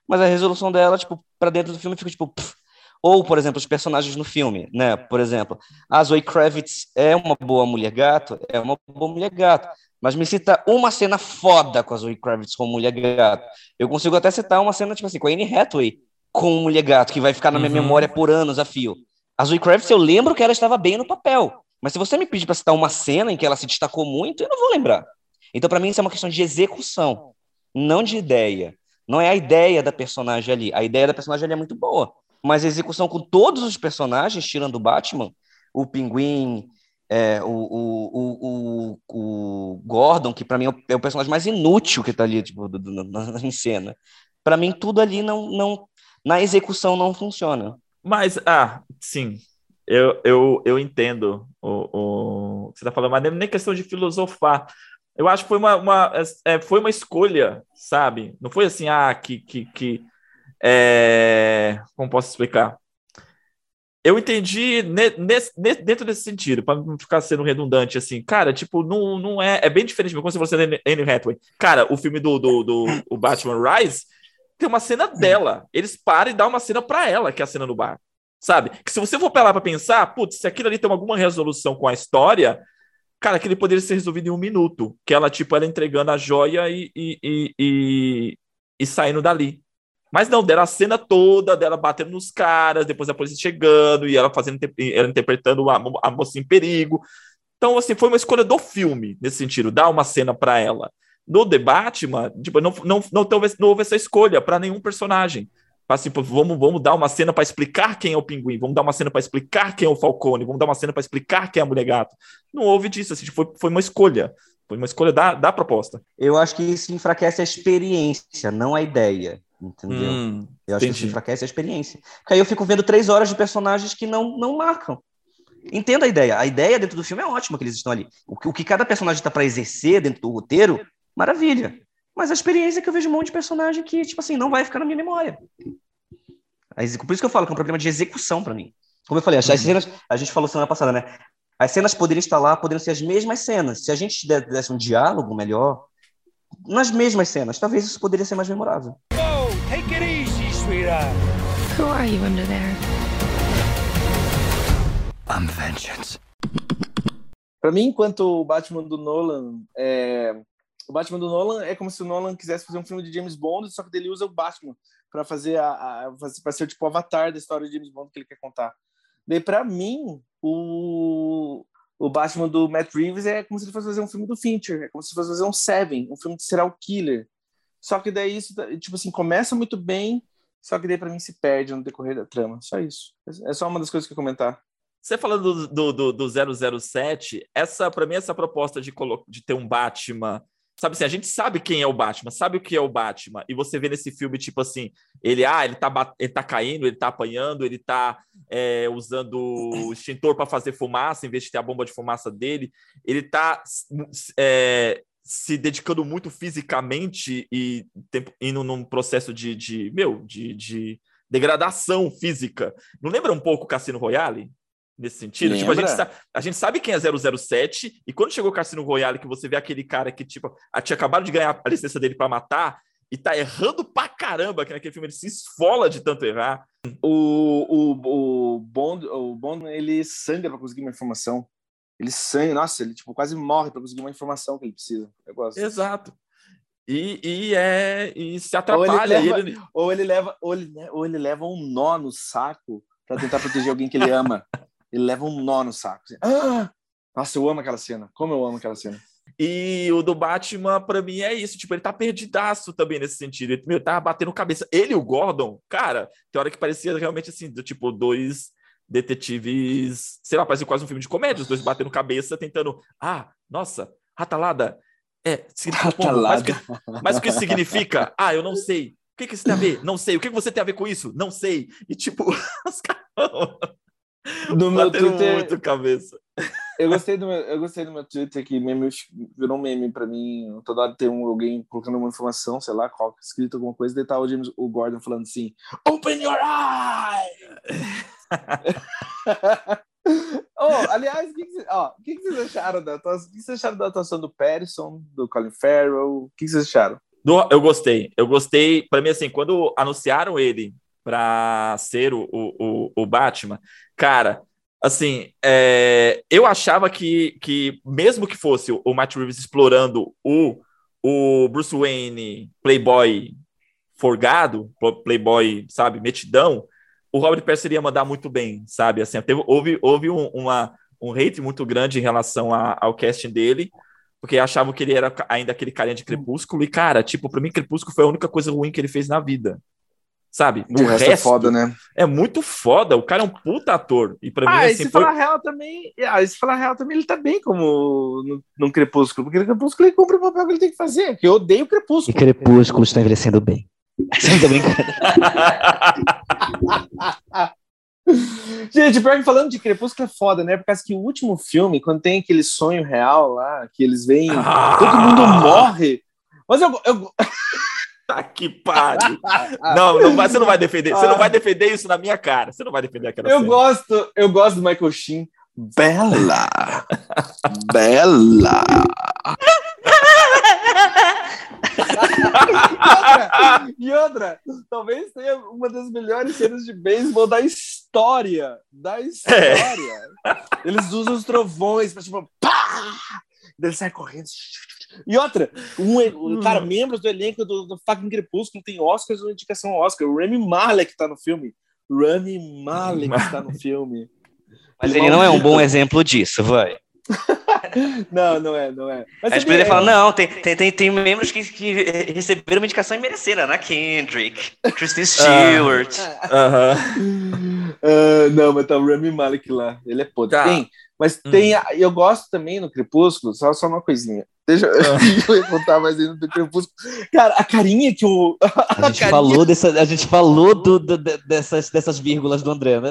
mas a resolução dela, tipo, para dentro do filme fica tipo. Pff. Ou, por exemplo, os personagens no filme, né? Por exemplo, a Zoe Kravitz é uma boa mulher gato, é uma boa mulher gato. Mas me cita uma cena foda com a Zoe Kravitz como mulher gato. Eu consigo até citar uma cena, tipo assim, com a Anne Hathaway como mulher gato, que vai ficar na minha uhum. memória por anos a fio. A Zoe Kravitz, eu lembro que ela estava bem no papel. Mas se você me pedir para citar uma cena em que ela se destacou muito, eu não vou lembrar. Então, para mim, isso é uma questão de execução, não de ideia. Não é a ideia da personagem ali. A ideia da personagem ali é muito boa. Mas a execução com todos os personagens, tirando o Batman, o Pinguim, é, o, o, o, o, Gordon, que para mim é, é o, personagem mais inútil que está ali tipo, do, do, na, em cena. Para mim, tudo ali não, não, na execução não funciona. Mas, ah, sim, eu, eu, eu entendo o, o que você está falando, mas nem questão de filosofar. Eu acho que foi uma, uma, é, foi uma escolha, sabe? Não foi assim, ah, que, que, que é... como posso explicar? Eu entendi nesse, nesse, dentro desse sentido, para não ficar sendo redundante, assim, cara, tipo, não, não é. É bem diferente, como se você Anne Hathaway. Cara, o filme do, do, do o Batman Rise tem uma cena dela. Eles param e dão uma cena para ela, que é a cena no bar. Sabe? Que se você for pra lá pra pensar, putz, se aquilo ali tem alguma resolução com a história, cara, aquilo poderia ser resolvido em um minuto. Que ela, tipo, ela entregando a joia e, e, e, e, e saindo dali. Mas não, deram a cena toda dela batendo nos caras, depois a polícia chegando e ela fazendo ela interpretando a, a moça em perigo. Então, assim, foi uma escolha do filme, nesse sentido, dar uma cena para ela. No The Batman, tipo, não, não, não, não, não houve essa escolha para nenhum personagem. Assim, vamos, vamos dar uma cena para explicar quem é o pinguim, vamos dar uma cena para explicar quem é o Falcone, vamos dar uma cena para explicar quem é a mulher gato. Não houve disso, assim, foi, foi uma escolha. Foi uma escolha da, da proposta. Eu acho que isso enfraquece a experiência, não a ideia. Entendeu? Hum, eu acho entendi. que isso enfraquece a experiência. Porque aí eu fico vendo três horas de personagens que não, não marcam. Entenda a ideia. A ideia dentro do filme é ótima que eles estão ali. O que, o que cada personagem está para exercer dentro do roteiro, maravilha. Mas a experiência é que eu vejo um monte de personagem que, tipo assim, não vai ficar na minha memória. Por isso que eu falo que é um problema de execução para mim. Como eu falei, as uhum. cenas, a gente falou semana passada, né? As cenas poderiam estar lá, poderiam ser as mesmas cenas. Se a gente desse um diálogo melhor, nas mesmas cenas, talvez isso poderia ser mais memorável. Oh, take it easy, sweetheart. Who are you under there? I'm vengeance. Para mim, enquanto o Batman do Nolan é, o Batman do Nolan é como se o Nolan quisesse fazer um filme de James Bond, só que ele usa o Batman para fazer a, a para ser tipo o avatar da história de James Bond que ele quer contar. Daí para mim, o o Batman do Matt Reeves é como se ele fosse fazer um filme do Fincher, é como se fosse fazer um Seven, um filme de serial killer. Só que daí isso tipo assim, começa muito bem, só que daí para mim se perde no decorrer da trama. Só isso. É só uma das coisas que eu comentar. Você falando do, do, do 007, essa para mim essa proposta de, de ter um Batman Sabe assim, a gente sabe quem é o Batman, sabe o que é o Batman. E você vê nesse filme, tipo assim, ele, ah, ele tá, ele tá caindo, ele tá apanhando, ele tá é, usando o extintor para fazer fumaça, em vez de ter a bomba de fumaça dele. Ele tá é, se dedicando muito fisicamente e indo num processo de, de meu, de, de degradação física. Não lembra um pouco Cassino Royale? Nesse sentido. Tipo, a, gente sabe, a gente sabe quem é 007, e quando chegou o Cassino Royale, que você vê aquele cara que, tipo, tinha acabado de ganhar a licença dele para matar, e tá errando pra caramba, que naquele filme ele se esfola de tanto errar. O, o, o, Bond, o Bond, ele sangra pra conseguir uma informação. Ele sangra, nossa, ele tipo, quase morre pra conseguir uma informação que ele precisa. Eu gosto. Exato. E, e, é, e se atrapalha. Ou ele leva, ele... Ou ele leva, ou ele, ou ele leva um nó no saco para tentar proteger alguém que ele ama. ele leva um nó no saco. Assim, ah! Nossa, eu amo aquela cena. Como eu amo aquela cena. E o do Batman, para mim, é isso. Tipo, ele tá perdidaço também nesse sentido. Ele meu, tá batendo cabeça. Ele e o Gordon, cara, tem hora que parecia realmente assim, do tipo, dois detetives, sei lá, parece quase um filme de comédia, os dois batendo cabeça, tentando. Ah, nossa, ratalada. É, ratalada. Mas, mas o que significa? Ah, eu não sei. O que, que isso tem a ver? Não sei. O que, que você tem a ver com isso? Não sei. E tipo, os caras no meu Twitter muito cabeça. Eu gostei do meu, eu gostei do meu Twitter que meme virou um meme para mim. Toda hora tem um, alguém colocando uma informação, sei lá, qual, escrito alguma coisa, daí tá o James, o Gordon falando assim: "Open your eye". oh, aliás, o que, que, oh, que, que, vocês acharam da atuação? O que vocês acharam da atuação do Patterson, do Colin Farrell? O que vocês acharam? Do, eu gostei. Eu gostei. Para mim, assim, quando anunciaram ele para ser o, o, o, Batman, cara, assim, é, eu achava que, que, mesmo que fosse o Matt Reeves explorando o, o Bruce Wayne playboy forgado, playboy, sabe, metidão, o Robert Pattinson iria mandar muito bem, sabe? Assim, teve, houve, houve um, uma, um hate muito grande em relação a, ao casting dele, porque achavam que ele era ainda aquele carinha de Crepúsculo, e cara, tipo, pra mim Crepúsculo foi a única coisa ruim que ele fez na vida. Sabe? O, o resto, resto, é foda, né? É muito foda. O cara é um puta ator. E pra ah, mim, assim, se foi... falar real também. Ah, se falar real também, ele tá bem como no, no Crepúsculo. Porque no Crepúsculo ele cumpre o papel que ele tem que fazer. Que eu odeio o Crepúsculo. E Crepúsculo está envelhecendo bem. Você tá brincando? Gente, pior que falando de Crepúsculo é foda, né? Por causa que o último filme, quando tem aquele sonho real lá, que eles veem, ah! todo mundo morre. Mas eu. eu... Tá que pariu. Não, não vai, você não vai defender. Você não vai defender isso na minha cara. Você não vai defender aquela Eu cena. gosto, eu gosto do Michael Sheen. Bela! Bela! e, outra, talvez tenha uma das melhores cenas de beisebol da história. Da história. É. Eles usam os trovões pra tipo, pá! Ele sai correndo. E outra, um, um cara, membros do elenco do, do fucking Crepúsculo tem Oscars ou indicação Oscar. O Rami Malek tá no filme. Rami Malek está no filme. Mas ele não é um bom exemplo disso, vai. não, não é, não é. Mas a gente poderia é... falar, não, tem, tem, tem, tem membros que, que receberam uma indicação e mereceram, né? Kendrick, Kristen Stewart. Uh, uh -huh. uh, não, mas tá o Rami Malek lá, ele é podre. Tá. Tem, mas hum. tem, eu gosto também no Crepúsculo, só, só uma coisinha. Deixa eu contar mais ainda do Crepúsculo. Cara, a carinha que o. A, a gente carinha... falou, dessa, a gente falou do, do, dessas, dessas vírgulas do André, né?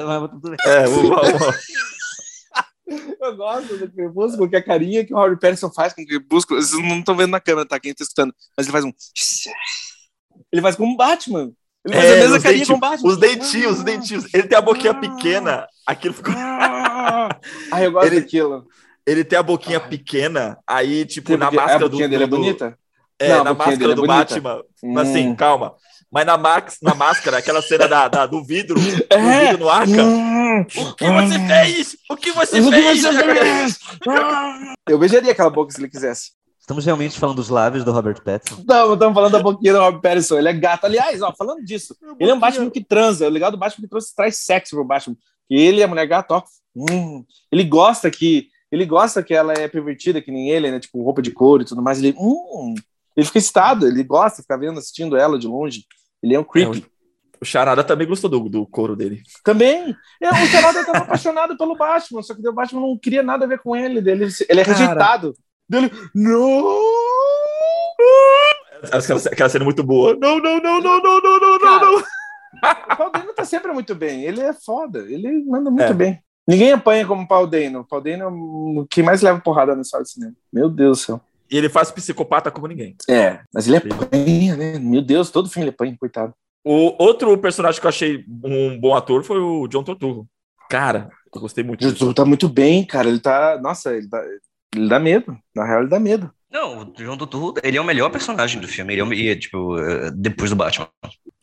É, vamos lá. Eu gosto do Crepúsculo, porque a carinha que o Harry Pattinson faz com o Crepúsculo, vocês não estão vendo na câmera, tá? Quem tá escutando, mas ele faz um. Ele faz como um Batman. Ele faz é, a mesma carinha com o Batman. Os dentinhos, os dentinhos. Ele tem a boquinha ah, pequena. Aquilo ficou. Ah, eu gosto ele, daquilo. Ele tem a boquinha pequena, aí, tipo, na máscara a boquinha do. dele é bonita? É, não, na máscara do é Batman. Hum. Assim, calma. Mas na, max, na máscara, aquela cena da, da do vidro, é. do vidro no arca. Hum. O que você fez? O que você o fez? Que você fez? Eu beijaria aquela boca se ele quisesse. Estamos realmente falando dos lábios do Robert Pattinson? Não, estamos falando da boquinha do Robert Pattinson. Ele é gato. Aliás, ó, falando disso, ele é um Batman que transa. O legal do Batman é que trouxe, traz sexo pro Batman. E ele e a mulher gato, ó. Hum, ele gosta que ele gosta que ela é pervertida, que nem ele, né? Tipo, roupa de couro e tudo mais. Ele, hum, ele fica excitado, ele gosta de ficar vendo, assistindo ela de longe. Ele é um é, creepy. É, o Charada também gostou do, do couro dele. Também. É, o Charada tava apaixonado pelo Batman, só que o Batman não queria nada a ver com ele. Ele, ele é Cara. rejeitado. Dele, não! Aquela, aquela cena muito boa. Não, não, não, não, não, não, não, não, não. O Paul Dano tá sempre muito bem. Ele é foda. Ele manda muito é. bem. Ninguém apanha como o Paul Dano. O Paul Dano é o que mais leva porrada na sala de cinema. Meu Deus do céu. E ele faz psicopata como ninguém. É, mas ele apanha, né? Meu Deus, todo filme ele apanha, coitado. O outro personagem que eu achei um bom ator foi o John Torturro. Cara, eu gostei muito. O Torturro tá muito bem, cara. Ele tá. Nossa, ele, tá... ele dá medo. Na real, ele dá medo. Não, o John Torturro, ele é o melhor personagem do filme. Ele é, tipo, eh, depois do Batman.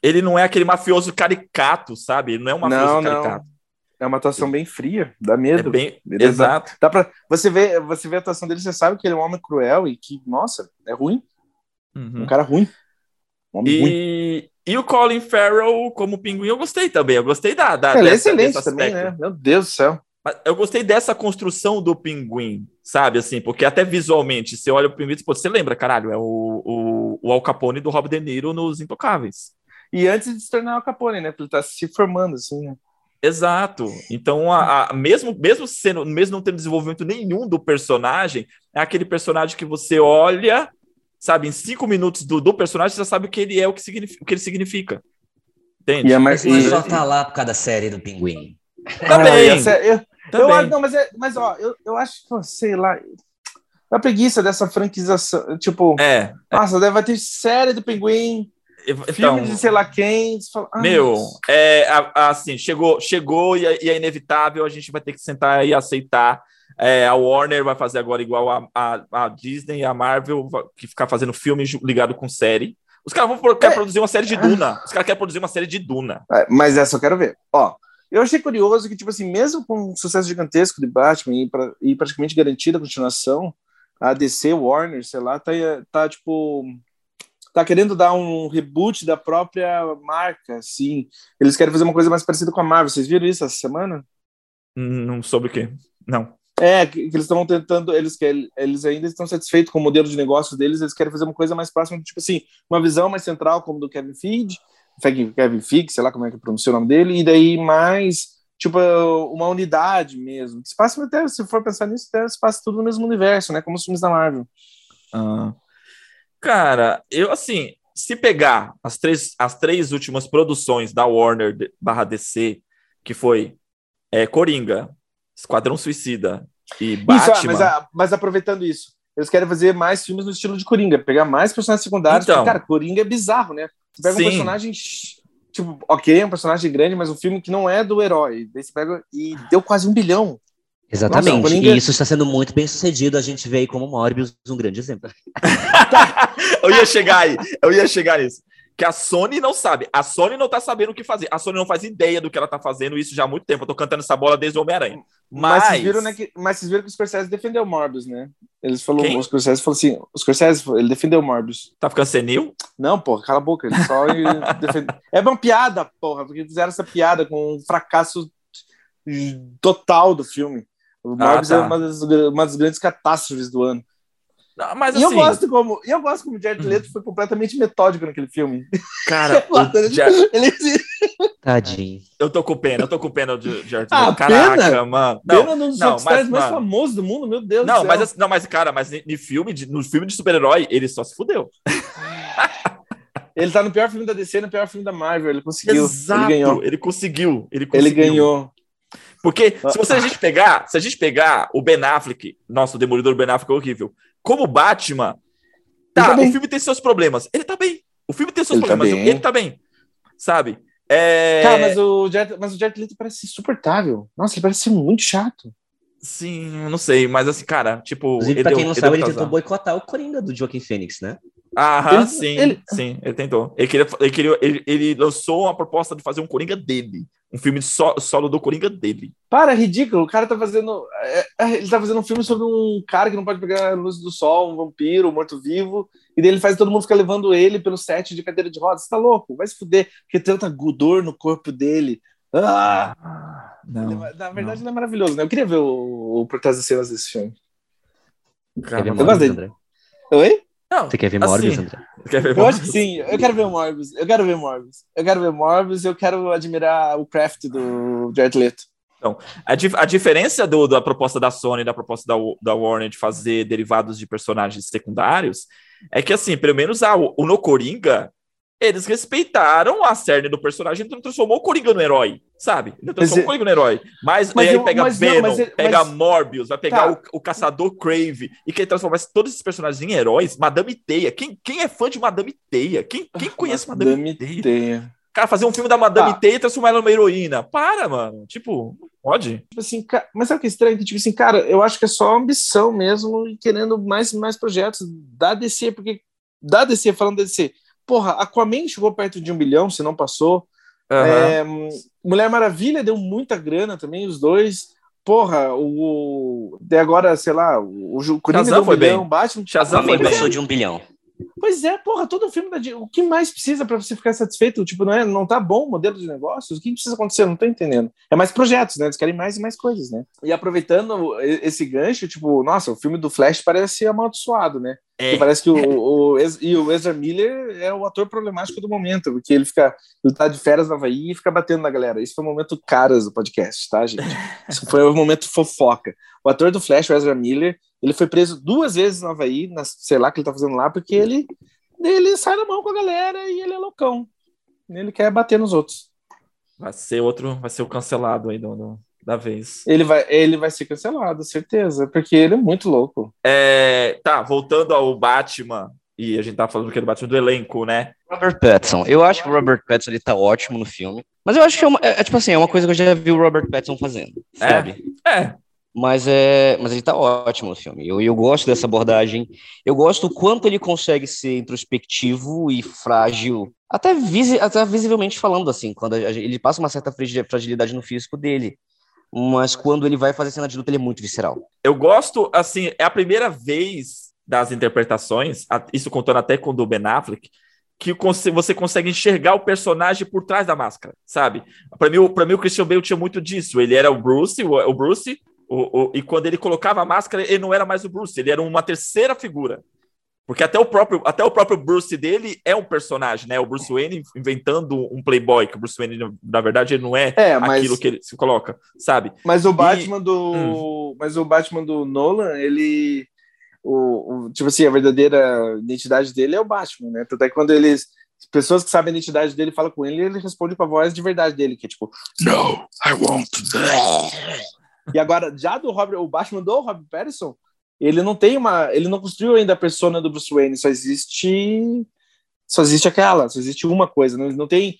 Ele não é aquele mafioso caricato, sabe? Ele não é um mafioso não, caricato. Não. É uma atuação bem fria, dá medo. É bem, exato. Dá, dá pra, você, vê, você vê a atuação dele, você sabe que ele é um homem cruel e que, nossa, é ruim. Uhum. Um cara ruim. Um homem e, ruim. E o Colin Farrell como pinguim, eu gostei também. Eu gostei da. da ele é dessa, é excelente também, né? Meu Deus do céu. Eu gostei dessa construção do pinguim, sabe? Assim, porque até visualmente, você olha o pinguim e você lembra, caralho, é o, o, o Al Capone do Rob De Niro nos Intocáveis. E antes de se tornar Al Capone, né? Porque ele tá se formando, assim, né? Exato. Então, a, a, mesmo, mesmo sendo, mesmo não tendo desenvolvimento nenhum do personagem, é aquele personagem que você olha, sabe, em cinco minutos do, do personagem, você já sabe o que ele é, o que, significa, o que ele significa. Entende? E mas ele só tá lá por causa da série do Pinguim. Também. Ah, eu, Também. Eu, não, mas, é, mas ó, eu, eu acho que, sei lá, a preguiça dessa franquização, tipo, é, nossa, é. deve ter série do Pinguim, então, filme de sei lá quem. Fala, meu, é, assim, chegou, chegou e é, e é, inevitável, a gente vai ter que sentar e aceitar. É, a Warner vai fazer agora igual a, a, a Disney, a Marvel, que ficar fazendo filme ligado com série. Os caras vão querer é. produzir uma série de Duna. Os caras querem produzir uma série de Duna. É, mas essa eu quero ver. Ó, eu achei curioso que, tipo assim, mesmo com um sucesso gigantesco de Batman e, pra, e praticamente garantida a continuação, a DC, Warner, sei lá, tá, tá tipo tá querendo dar um reboot da própria marca, assim. Eles querem fazer uma coisa mais parecida com a Marvel. Vocês viram isso essa semana? Não soube o quê? Não. É, que, que eles estão tentando, eles, querem, eles ainda estão satisfeitos com o modelo de negócio deles, eles querem fazer uma coisa mais próxima, tipo assim, uma visão mais central, como do Kevin Feige, Kevin Feige, sei lá como é que pronuncia o nome dele, e daí mais, tipo, uma unidade mesmo. Se passa até, se for pensar nisso, até se passa tudo no mesmo universo, né, como os filmes da Marvel. Ah. Cara, eu assim, se pegar as três, as três últimas produções da Warner barra DC, que foi é, Coringa, Esquadrão Suicida e Batman... Isso, mas, a, mas aproveitando isso, eles querem fazer mais filmes no estilo de Coringa, pegar mais personagens secundários, então, porque, cara, Coringa é bizarro, né? Você pega sim. um personagem, tipo, ok, é um personagem grande, mas um filme que não é do herói, daí você pega e deu quase um bilhão. Exatamente, Nossa, e isso está sendo muito bem sucedido, a gente vê aí como Morbius um grande exemplo. eu ia chegar aí, eu ia chegar nisso. Que a Sony não sabe, a Sony não tá sabendo o que fazer, a Sony não faz ideia do que ela tá fazendo, isso já há muito tempo, eu tô cantando essa bola desde o Homem-Aranha. Mas... Mas, vocês viram, né, que, mas vocês viram que o Scorsese defendeu o Morbius, né? Eles falaram, o Scorsese falou assim, o Scorsese, ele defendeu o Morbius. Tá ficando senil? Não, porra, cala a boca, ele só defende... É uma piada, porra, porque fizeram essa piada com um fracasso total do filme. O Morbius ah, tá. é uma das, uma das grandes catástrofes do ano. Não, mas, assim, e eu assim, gosto como eu gosto como o Jared Leto foi completamente metódico naquele filme. Cara, Jared... ele... Tadinho. Eu tô com pena, eu tô com pena de Jared ah, Leto. Ah, Caraca, pena? mano. Não, pena dos não, mas, mais famosos do mundo, meu Deus não, do céu. Mas, não, mas cara, mas no filme de, no filme de super-herói, ele só se fudeu. Ele tá no pior filme da DC, no pior filme da Marvel, ele conseguiu. Exato, ele ganhou. Ele conseguiu, ele conseguiu. Ele ganhou. Porque se você a gente pegar, se a gente pegar o Ben Affleck, nossa, o Demolidor Ben Affleck é horrível. Como Batman, tá, tá o filme tem seus problemas. Ele tá bem. O filme tem seus ele tá problemas, tá ele tá bem. Sabe? É... Cara, mas o Jet, mas o Jet Leto parece insuportável. Nossa, ele parece ser muito chato. Sim, não sei, mas assim, cara, tipo. Inclusive, pra quem deu, não sabe, ele tentou boicotar o Coringa do Joaquim Phoenix, né? Aham, ele, sim, ele... sim, ele tentou. Ele, queria, ele, queria, ele, ele lançou uma proposta de fazer um Coringa dele. Um filme de so, solo do Coringa dele. Para, é ridículo. O cara tá fazendo. É, é, ele tá fazendo um filme sobre um cara que não pode pegar a luz do sol, um vampiro, um morto-vivo. E daí ele faz todo mundo ficar levando ele pelo set de cadeira de rodas. Você tá louco? Vai se fuder. Porque tanta dor no corpo dele. Ah! Não, ele, na verdade, não. ele é maravilhoso, né? Eu queria ver o, o por trás das cenas desse filme. Cara, eu gosto dele. Oi? Não, Você quer ver Morbius, assim, André? Quer ver eu acho que sim, eu quero ver Morbius. Eu quero ver Morbius. Eu quero ver Morbius eu quero admirar o craft do Jared Leto. Então, a, dif a diferença do, da proposta da Sony e da proposta da, da Warner de fazer derivados de personagens secundários é que, assim, pelo menos a, o No Coringa, eles respeitaram a cerne do personagem e transformou o Coringa no herói, sabe? Ele transformou o Coringa no herói. Mas, mas aí eu, pega mas Venom, não, mas, pega mas... Morbius, vai pegar tá. o, o, Caçador Crave e quer transformar todos esses personagens em heróis. Madame Teia. Quem, quem é fã de Madame Teia? Quem, quem conhece Madame, Madame Teia? Teia? Cara, fazer um filme da Madame tá. Teia e transformar ela numa heroína. Para, mano. Tipo, pode. Tipo assim, mas sabe o que é estranho? Tipo assim, cara, eu acho que é só ambição mesmo e querendo mais mais projetos da DC, porque da DC, falando da DC, porra, Aquaman chegou perto de um bilhão, se não passou. Uhum. É, Mulher Maravilha deu muita grana também, os dois. Porra, o. De agora, sei lá, o, o Coringa deu um foi bilhão, bem. Batman. Shazam foi passou de um bilhão. Pois é, porra, todo filme da O que mais precisa para você ficar satisfeito? Tipo, não, é, não tá bom o modelo de negócios? O que precisa acontecer? Não tô entendendo. É mais projetos, né? Eles querem mais e mais coisas, né? E aproveitando esse gancho, tipo, nossa, o filme do Flash parece amaldiçoado, né? É. parece que o, o, e o Ezra Miller é o ator problemático do momento, porque ele fica, ele tá de férias na Havaí e fica batendo na galera. Isso foi o momento caras do podcast, tá, gente? Isso foi o momento fofoca. O ator do Flash, o Ezra Miller, ele foi preso duas vezes na Havaí, na, sei lá o que ele tá fazendo lá, porque ele, ele sai na mão com a galera e ele é loucão. Ele quer bater nos outros. Vai ser outro, vai ser o cancelado aí do, do da vez. Ele vai, ele vai ser cancelado, certeza, porque ele é muito louco. É, tá, voltando ao Batman, e a gente tá falando que é do Batman do elenco, né? Robert Pattinson. Eu acho que o Robert Pattinson ele tá ótimo no filme, mas eu acho que é, uma, é, é tipo assim, é uma coisa que eu já vi o Robert Pattinson fazendo, é, sabe? É. Mas, é, mas ele tá ótimo no filme. Eu, eu gosto dessa abordagem. Eu gosto o quanto ele consegue ser introspectivo e frágil, até, visi, até visivelmente falando, assim, quando ele passa uma certa fragilidade no físico dele. Mas quando ele vai fazer cena de luta, ele é muito visceral. Eu gosto, assim, é a primeira vez das interpretações, isso contando até com o do Ben Affleck, que você consegue enxergar o personagem por trás da máscara, sabe? Para mim, para mim o Christian Bale tinha muito disso. Ele era o Bruce, o, Bruce, o, o, e quando ele colocava a máscara, ele não era mais o Bruce, ele era uma terceira figura. Porque até o próprio, até o próprio Bruce dele é um personagem, né? O Bruce Wayne inventando um playboy, que o Bruce Wayne, na verdade, ele não é, é mas... aquilo que ele se coloca, sabe? Mas o Batman e... do. Hum. Mas o Batman do Nolan, ele o, o, tipo assim, a verdadeira identidade dele é o Batman, né? Tanto é que quando eles pessoas que sabem a identidade dele falam com ele, ele responde com a voz de verdade dele, que é tipo, No, I won't. E agora, já do Robert, o Batman do Robert Pattinson, ele não tem uma, ele não construiu ainda a persona do Bruce Wayne, só existe só existe aquela, só existe uma coisa, não, não tem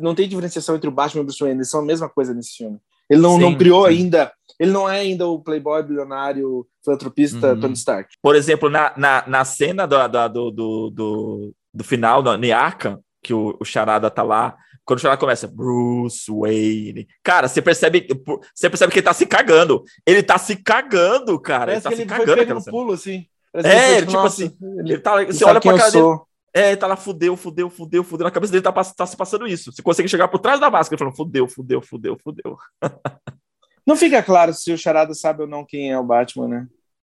não tem diferenciação entre o Batman e o Bruce Wayne, eles são a mesma coisa nesse filme. Ele não, sim, não criou sim. ainda ele não é ainda o playboy bilionário filantropista uhum. Tony Stark. Por exemplo, na, na, na cena do, do, do, do, do final, no Arkham, que o, o Charada tá lá, quando o Charada começa, Bruce Wayne. Cara, você percebe, você percebe que ele tá se cagando. Ele tá se cagando, cara. Parece ele tá que se ele cagando. Foi no pulo, assim. é, ele, tipo assim, ele, ele tá, você olha pra cara dele. É, ele tá lá, fudeu, fudeu, fudeu, fudeu. Na cabeça dele tá, tá se passando isso. Você consegue chegar por trás da máscara falando, fudeu, fudeu, fudeu, fudeu. Não fica claro se o Charada sabe ou não quem é o Batman, né?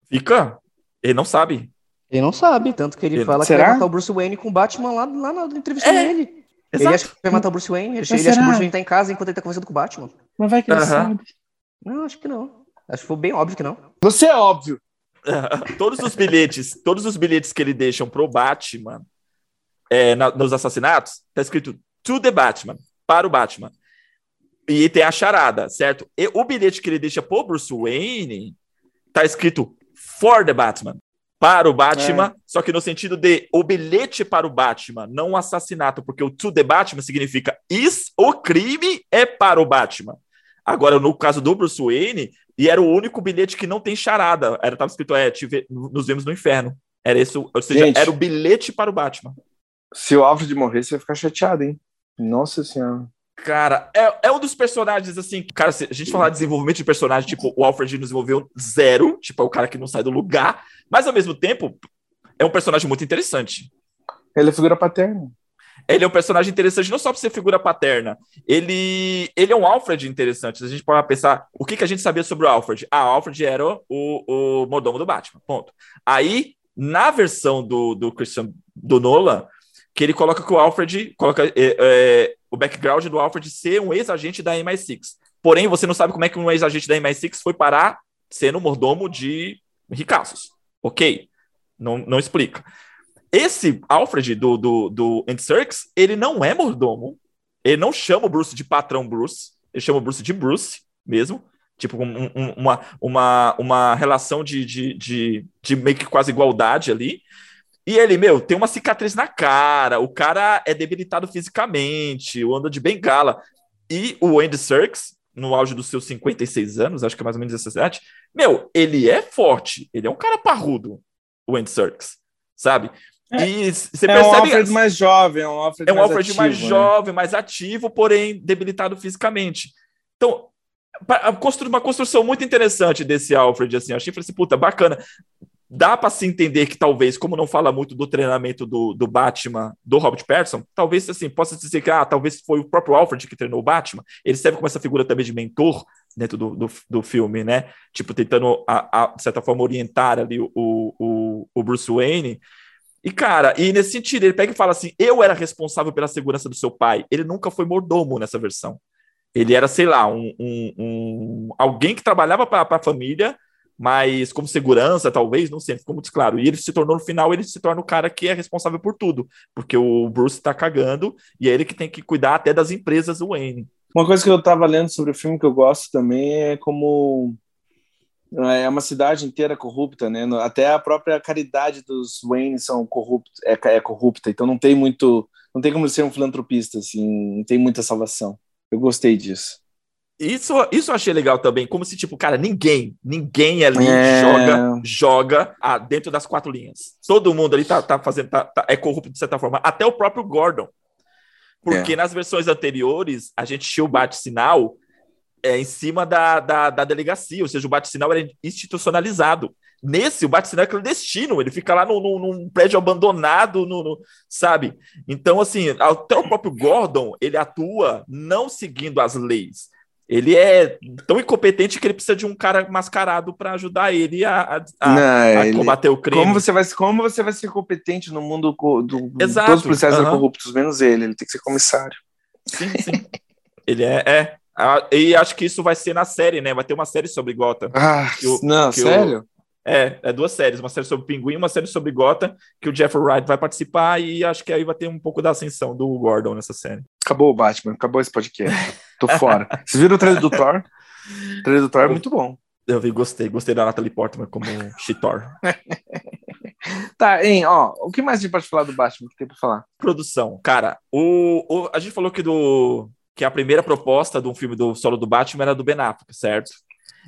Fica. Ele não sabe. Ele não sabe, tanto que ele, ele... fala será? que vai matar o Bruce Wayne com o Batman lá, lá na entrevista é. dele. Exato. Ele acha que vai matar o Bruce Wayne. Ele, ele acha que o Bruce Wayne tá em casa enquanto ele tá conversando com o Batman. Mas vai que ele sabe. Não, acho que não. Acho que foi bem óbvio que não. Você é óbvio. todos os bilhetes, todos os bilhetes que ele deixam pro Batman é, na, nos assassinatos, tá escrito to the Batman, para o Batman. E tem a charada, certo? E o bilhete que ele deixa pro Bruce Wayne tá escrito for the Batman. Para o Batman, é. só que no sentido de o bilhete para o Batman, não o assassinato, porque o to the Batman significa is, o crime é para o Batman. Agora, no caso do Bruce Wayne, e era o único bilhete que não tem charada. Era tava escrito, é, te, nos vemos no inferno. Era isso, ou seja, Gente, era o bilhete para o Batman. Se o Alfred morrer, você vai ficar chateado, hein? Nossa senhora. Cara, é, é um dos personagens, assim, cara, se a gente falar de desenvolvimento de personagem, tipo, o Alfred desenvolveu zero, tipo, é o cara que não sai do lugar, mas ao mesmo tempo, é um personagem muito interessante. Ele é figura paterna. Ele é um personagem interessante não só por ser figura paterna, ele, ele é um Alfred interessante. Se a gente pode pensar, o que, que a gente sabia sobre o Alfred? Ah, o Alfred era o, o mordomo do Batman, ponto. Aí, na versão do, do Christian, do Nolan, que ele coloca que o Alfred coloca é, é, o background do Alfred ser um ex-agente da MI6. Porém, você não sabe como é que um ex-agente da MI6 foi parar sendo mordomo de ricaços. Ok, não, não explica. Esse Alfred do, do, do Andy ele não é mordomo, ele não chama o Bruce de patrão Bruce, ele chama o Bruce de Bruce mesmo, tipo um, um, uma, uma, uma relação de, de, de, de meio que quase igualdade ali. E ele, meu, tem uma cicatriz na cara, o cara é debilitado fisicamente, anda de bengala. E o Andy Serkis, no auge dos seus 56 anos, acho que é mais ou menos essa idade, meu, ele é forte, ele é um cara parrudo, o Andy Serkis, sabe? É, e você é percebe. Um Alfred mais jovem, é um Alfred, é um mais, Alfred ativo, mais né? jovem, mais ativo, porém debilitado fisicamente. Então, uma construção muito interessante desse Alfred, assim, eu achei, falei assim, puta, bacana dá para se entender que talvez, como não fala muito do treinamento do, do Batman, do Robert Pattinson, talvez assim, possa dizer que ah, talvez foi o próprio Alfred que treinou o Batman. Ele serve como essa figura também de mentor dentro do, do, do filme, né? Tipo, tentando, a, a, de certa forma, orientar ali o, o, o Bruce Wayne. E, cara, e nesse sentido, ele pega e fala assim: eu era responsável pela segurança do seu pai. Ele nunca foi mordomo nessa versão. Ele era, sei lá, um, um, um alguém que trabalhava para a família mas como segurança, talvez, não sei, ficou muito claro. E ele se tornou, no final, ele se torna o cara que é responsável por tudo, porque o Bruce tá cagando e é ele que tem que cuidar até das empresas Wayne. Uma coisa que eu tava lendo sobre o filme que eu gosto também é como é uma cidade inteira corrupta, né? Até a própria caridade dos Wayne são corrupta, é, é corrupta, então não tem muito, não tem como ser um filantropista, assim, não tem muita salvação. Eu gostei disso. Isso, isso eu achei legal também, como se, tipo, cara, ninguém, ninguém ali é... joga, joga ah, dentro das quatro linhas. Todo mundo ali tá, tá fazendo, tá, tá, é corrupto de certa forma, até o próprio Gordon. Porque é. nas versões anteriores, a gente tinha o bate-sinal é, em cima da, da, da delegacia, ou seja, o bate-sinal era institucionalizado. Nesse, o bate-sinal é clandestino, ele fica lá no, no, num prédio abandonado, no, no, sabe? Então, assim, até o próprio Gordon, ele atua não seguindo as leis ele é tão incompetente que ele precisa de um cara mascarado para ajudar ele a, a, Não, a ele... combater o crime. Como você vai, como você vai ser competente no mundo do Exato. todos os policiais uhum. corruptos, menos ele, ele tem que ser comissário. Sim, sim. ele é, é. E acho que isso vai ser na série, né? Vai ter uma série sobre Gotham. Ah, o, não, sério? O, é, é duas séries, uma série sobre Pinguim e uma série sobre Gotham, que o Jeffrey Wright vai participar e acho que aí vai ter um pouco da ascensão do Gordon nessa série. Acabou o Batman, acabou esse podcast. Tô fora. Vocês viram o trailer do Thor? O trailer do Thor é muito bom. Eu vi, gostei, gostei da Natalie Portman como Chitor. tá, hein, ó, o que mais a gente pode falar do Batman que tem pra falar? Produção, cara, o, o, a gente falou que do que a primeira proposta de um filme do solo do Batman era do Ben Affleck, certo?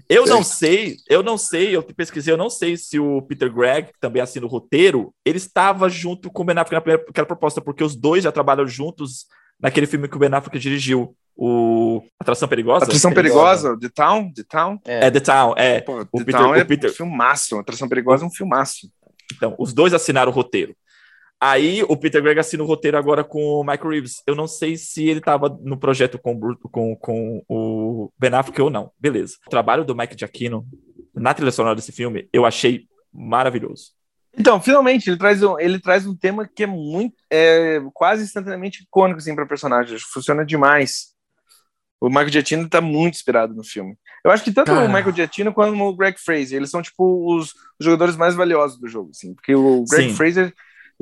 Eu não sei, eu não sei, eu pesquisei, eu não sei se o Peter Gregg, que também assina o roteiro, ele estava junto com o Ben Affleck na primeira proposta, porque os dois já trabalham juntos naquele filme que o Ben Affleck dirigiu, o Atração Perigosa. Atração Perigosa, The Town? The Town? É, é The Town, é. Pô, o The Peter, Town é o Peter... um filmaço, Atração Perigosa é um filmaço. Então, os dois assinaram o roteiro. Aí o Peter Gregg assina o roteiro agora com o Michael Reeves. Eu não sei se ele estava no projeto com, com, com o Ben Affleck ou não. Beleza. O trabalho do Mike Giacchino na trilha sonora desse filme eu achei maravilhoso. Então, finalmente, ele traz um, ele traz um tema que é muito, é, quase instantaneamente icônico assim, para personagem. Funciona demais. O Michael Giacchino está muito inspirado no filme. Eu acho que tanto o Michael Giacchino quanto o Greg Fraser, eles são tipo os, os jogadores mais valiosos do jogo, assim, porque o Greg Sim. Fraser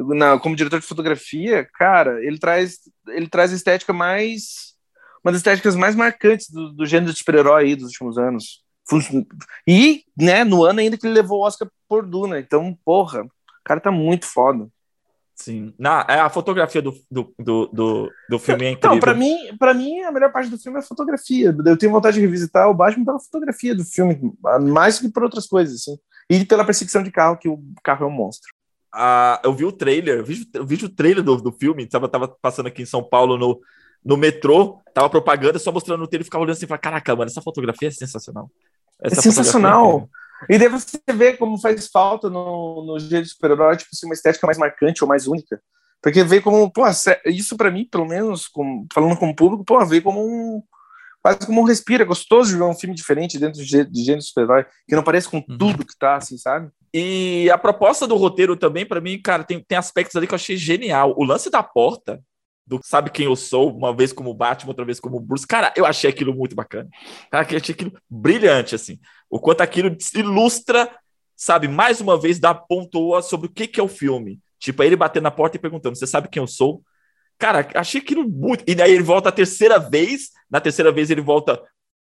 na, como diretor de fotografia, cara, ele traz, ele traz a estética mais. Uma das estéticas mais marcantes do, do gênero de super-herói aí dos últimos anos. E, né, no ano ainda que ele levou o Oscar por Duna. Então, porra, o cara tá muito foda. Sim. Na, é, a fotografia do, do, do, do, do filme é incrível. Não, pra mim, pra mim, a melhor parte do filme é a fotografia. Eu tenho vontade de revisitar o Batman pela fotografia do filme, mais que por outras coisas, assim. E pela perseguição de carro, que o carro é um monstro a, eu vi o trailer, eu vi, eu vi o trailer do, do filme, tava, tava passando aqui em São Paulo no, no metrô, tava propaganda, só mostrando o trailer e ficava olhando assim e falava, caraca, mano, essa fotografia é sensacional. Essa é sensacional. É e daí você vê como faz falta no, no de super-herói, tipo assim, uma estética mais marcante ou mais única. Porque veio como, pô, isso para mim, pelo menos, como, falando como público, pô, veio como um, quase como um respiro, é gostoso ver um filme diferente dentro de, de gênero de super-herói, que não parece com uhum. tudo que tá, assim, sabe? E a proposta do roteiro também, para mim, cara, tem, tem aspectos ali que eu achei genial. O lance da porta, do Sabe Quem Eu Sou, uma vez como Batman, outra vez como Bruce, cara, eu achei aquilo muito bacana. Cara, eu achei aquilo brilhante, assim. O quanto aquilo ilustra, sabe, mais uma vez, dá pontua sobre o que, que é o filme. Tipo, aí ele batendo na porta e perguntando: Você sabe quem eu sou? Cara, achei aquilo muito. E daí ele volta a terceira vez. Na terceira vez ele volta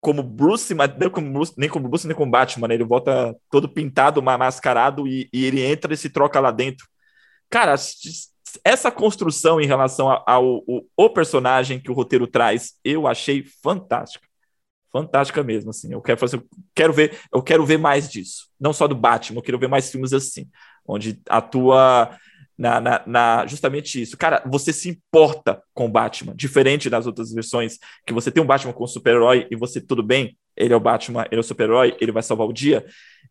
como Bruce, mas nem como Bruce, nem como, Bruce, nem como Batman, né? Ele volta todo pintado, mascarado e, e ele entra e se troca lá dentro. Cara, essa construção em relação ao, ao, personagem que o roteiro traz, eu achei fantástica. Fantástica mesmo, assim. Eu quero fazer, quero ver, eu quero ver mais disso. Não só do Batman, eu quero ver mais filmes assim, onde atua na, na, na, justamente isso. Cara, você se importa com o Batman, diferente das outras versões, que você tem um Batman com super-herói e você, tudo bem, ele é o Batman, ele é o super-herói, ele vai salvar o dia.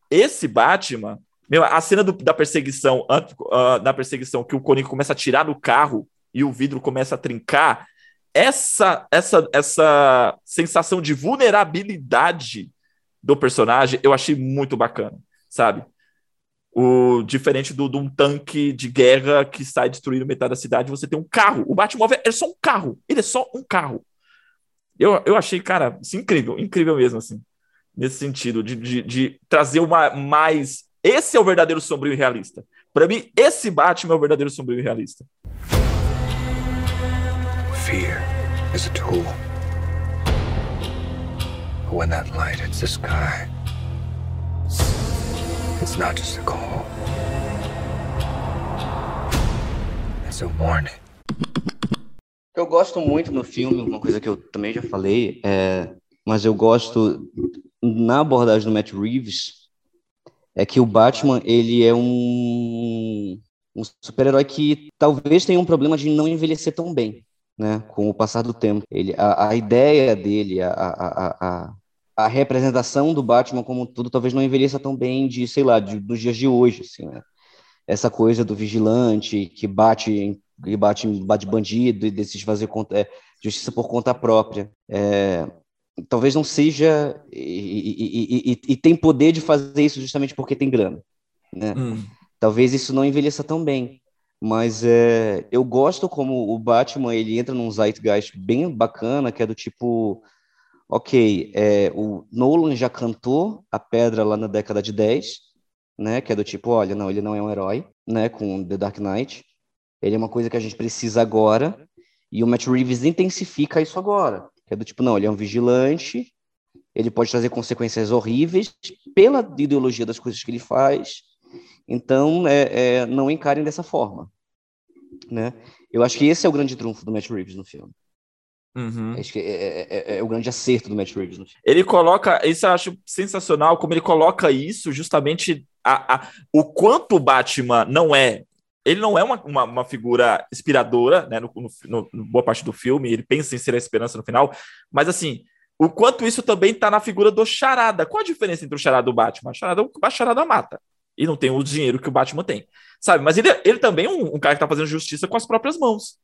Esse Batman, meu, a cena do, da perseguição, uh, da perseguição, que o Coringa começa a tirar do carro e o vidro começa a trincar, essa, essa, essa sensação de vulnerabilidade do personagem eu achei muito bacana, sabe? O, diferente do, de um tanque de guerra que sai destruindo metade da cidade, você tem um carro. O Batmóvel é só um carro. Ele é só um carro. Eu, eu achei, cara, incrível, incrível mesmo, assim. Nesse sentido, de, de, de trazer uma mais. Esse é o verdadeiro sombrio e realista. Para mim, esse Batman é o verdadeiro sombrio e realista. Fear is a tool. When that light hits the sky. It's not just a call. It's a warning. Eu gosto muito no filme, uma coisa que eu também já falei, é mas eu gosto na abordagem do Matt Reeves é que o Batman ele é um, um super-herói que talvez tenha um problema de não envelhecer tão bem, né? Com o passar do tempo, ele a, a ideia dele, a, a, a, a representação do Batman como tudo talvez não envelheça tão bem de sei lá de, dos dias de hoje, assim, né? Essa coisa do vigilante que bate que bate, bate bandido e decide fazer conta, é, justiça por conta própria. É, talvez não seja e, e, e, e, tem poder de fazer isso justamente porque tem grana, né? Hum. Talvez isso não envelheça tão bem, mas é, eu gosto como o Batman ele entra num zeitgeist bem bacana, que é do tipo, ok, é, o Nolan já cantou a pedra lá na década de 10, né? Que é do tipo, olha, não, ele não é um herói, né? Com The Dark Knight, ele é uma coisa que a gente precisa agora, e o Matt Reeves intensifica isso agora. Que é do tipo, não, ele é um vigilante, ele pode trazer consequências horríveis pela ideologia das coisas que ele faz. Então, é, é, não encarem dessa forma. Né? Eu acho que esse é o grande trunfo do Matt Reeves no filme. Uhum. Acho que é, é, é, é, o grande acerto do Matt Reeves. Filme. Ele coloca, isso eu acho sensacional, como ele coloca isso justamente a, a, o quanto o Batman não é ele não é uma, uma, uma figura inspiradora, né, no, no, no, boa parte do filme, ele pensa em ser a esperança no final, mas assim, o quanto isso também tá na figura do Charada. Qual a diferença entre o Charada e o Batman? O Charada, o Charada mata, e não tem o dinheiro que o Batman tem, sabe? Mas ele, ele também é um, um cara que tá fazendo justiça com as próprias mãos.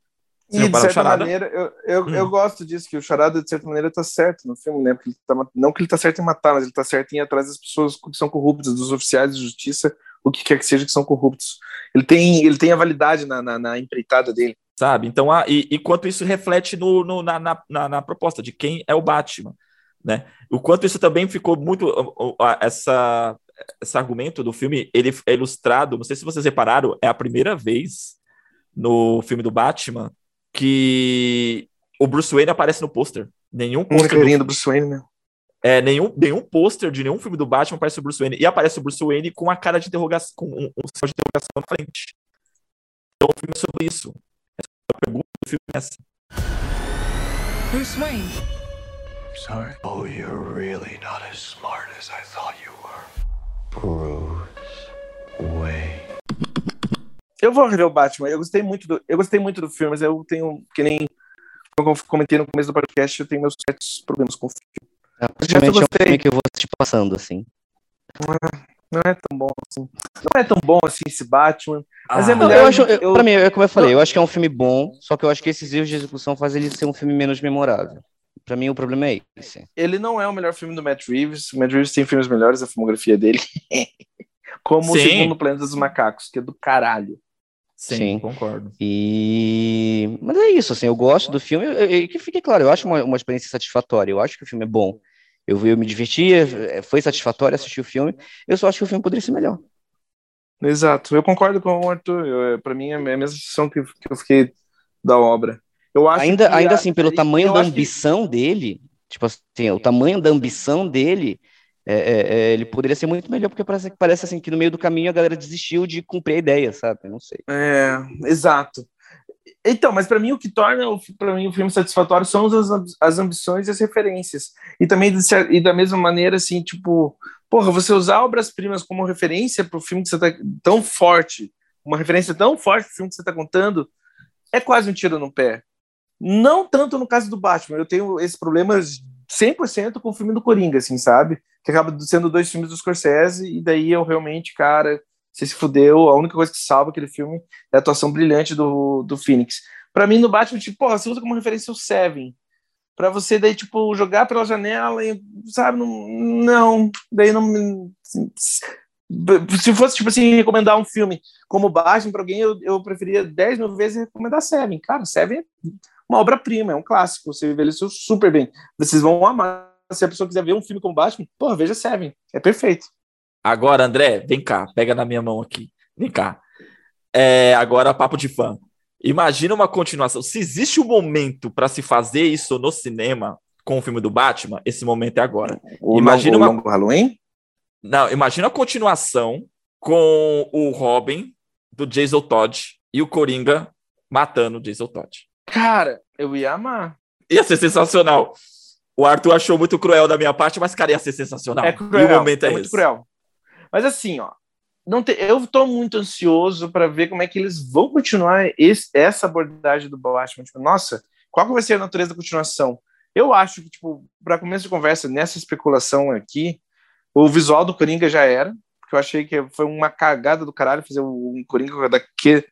E, de certa maneira, eu, eu, hum. eu, gosto disso, que o Charada, de certa maneira, tá certo no filme, né? Porque ele tá, não que ele tá certo em matar, mas ele tá certo em ir atrás das pessoas que são corruptas, dos oficiais de justiça, o que quer que seja que são corruptos. Ele tem, ele tem a validade na, na, na empreitada dele. Sabe? Então, a, e, e quanto isso reflete no, no na, na, na, proposta de quem é o Batman. Né? O quanto isso também ficou muito. Essa, esse argumento do filme ele é ilustrado. Não sei se vocês repararam, é a primeira vez no filme do Batman que o Bruce Wayne aparece no pôster. Nenhum pôster. do... do Bruce Wayne, né? É, nenhum, nenhum pôster de nenhum filme do Batman aparece o Bruce Wayne. E aparece o Bruce Wayne com a cara de interrogação, com um, um sinal de interrogação na frente. Então o filme é sobre isso. A pergunta do filme é essa. Bruce Wayne. Sorry. Oh, you're really not as smart as I thought you were. Bruce Wayne. Eu vou rever o Batman. Eu gostei muito do, eu gostei muito do filme, mas eu tenho, que nem como eu comentei no começo do podcast, eu tenho meus certos problemas com o filme. É, praticamente é um filme que eu vou te passando, assim. Não é tão bom assim. Não é tão bom assim esse Batman. Mas é ah, é melhor. Eu acho, eu, pra mim, é como eu falei, eu acho que é um filme bom, só que eu acho que esses erros de execução fazem ele ser um filme menos memorável. Pra mim, o problema é esse. Ele não é o melhor filme do Matt Reeves. O Matt Reeves tem filmes melhores, a filmografia dele. Como Sim. o segundo Planeta dos Macacos, que é do caralho. Sim, Sim, concordo. E... Mas é isso, assim, eu gosto do filme, e que fique claro, eu acho uma, uma experiência satisfatória, eu acho que o filme é bom. Eu, eu me diverti, é, foi satisfatório assistir o filme, eu só acho que o filme poderia ser melhor. Exato, eu concordo com o Arthur, para mim é a mesma sensação que, que eu fiquei da obra. Eu acho ainda, ainda assim, pelo tamanho da ambição que... dele, tipo assim, o tamanho da ambição dele, é, é, é, ele poderia ser muito melhor, porque parece, parece assim que no meio do caminho a galera desistiu de cumprir a ideia, sabe? Não sei. É, exato. Então, mas para mim o que torna para mim o filme satisfatório são as, as ambições e as referências. E também e da mesma maneira assim, tipo, porra, você usar obras-primas como referência para o filme que você tá tão forte, uma referência tão forte para o filme que você está contando, é quase um tiro no pé. Não tanto no caso do Batman, eu tenho esse problema 100% com o filme do Coringa, assim, sabe? Que acaba sendo dois filmes do Scorsese, e daí eu realmente, cara, você se fudeu, a única coisa que salva aquele filme é a atuação brilhante do, do Phoenix. Para mim, no Batman, tipo, porra, você usa como referência o Seven. Pra você, daí, tipo, jogar pela janela e, sabe, não, não daí não... Se fosse, tipo assim, recomendar um filme como Batman pra alguém, eu, eu preferia 10 mil vezes recomendar Seven. Cara, Seven é uma obra-prima, é um clássico, você envelheceu super bem. Vocês vão amar. Se a pessoa quiser ver um filme como Batman, porra, veja Seven, é perfeito. Agora, André, vem cá, pega na minha mão aqui, vem cá. É, agora, papo de fã. Imagina uma continuação. Se existe um momento para se fazer isso no cinema com o filme do Batman, esse momento é agora. O imagina longo, uma... longo Halloween? Não, imagina a continuação com o Robin do Jason Todd e o Coringa matando o Jason Todd. Cara, eu ia amar. Ia ser sensacional. O Arthur achou muito cruel da minha parte, mas, cara, ia ser sensacional. É cruel, e o momento é, é muito cruel. Mas assim, ó, não te, eu estou muito ansioso para ver como é que eles vão continuar esse, essa abordagem do Batman. Tipo, nossa, qual vai ser a natureza da continuação? Eu acho que, tipo, para começo de conversa, nessa especulação aqui, o visual do Coringa já era, porque eu achei que foi uma cagada do caralho fazer um Coringa daqui,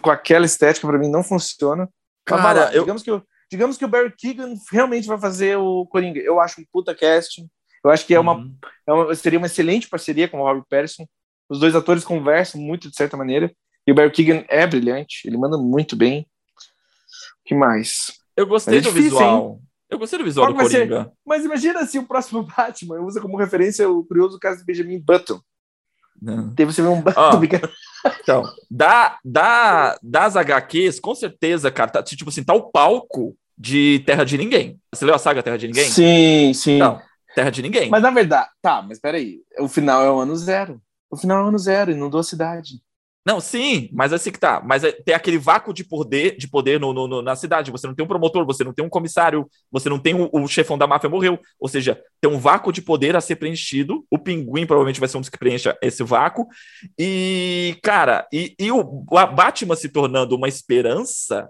com aquela estética, para mim não funciona. Cara, eu... digamos, que, digamos que o Barry Keegan realmente vai fazer o Coringa. Eu acho um puta casting. Eu acho que é uma, uhum. é uma, seria uma excelente parceria com o Robert Pattinson. Os dois atores conversam muito de certa maneira. E o Barry Keegan é brilhante, ele manda muito bem. O que mais? Eu gostei é do difícil, visual. Hein? Eu gostei do visual Qual do Coringa. Ser? Mas imagina se o próximo Batman usa como referência o curioso caso de Benjamin Button. Teve você ver um. Oh, então, da, da, das HQs, com certeza, cara, tá, tipo assim, tá o palco de Terra de Ninguém. Você leu a saga Terra de Ninguém? Sim, sim. Então, Terra de Ninguém. Mas na verdade, tá, mas peraí. O final é o ano zero. O final é o ano zero, inundou a cidade. Não, sim, mas é assim que tá. Mas é, tem aquele vácuo de poder, de poder no, no, no, na cidade. Você não tem um promotor, você não tem um comissário, você não tem o, o, chefão da máfia morreu. Ou seja, tem um vácuo de poder a ser preenchido. O pinguim provavelmente vai ser um dos que preencha esse vácuo. E, cara, e, e o, Batman se tornando uma esperança,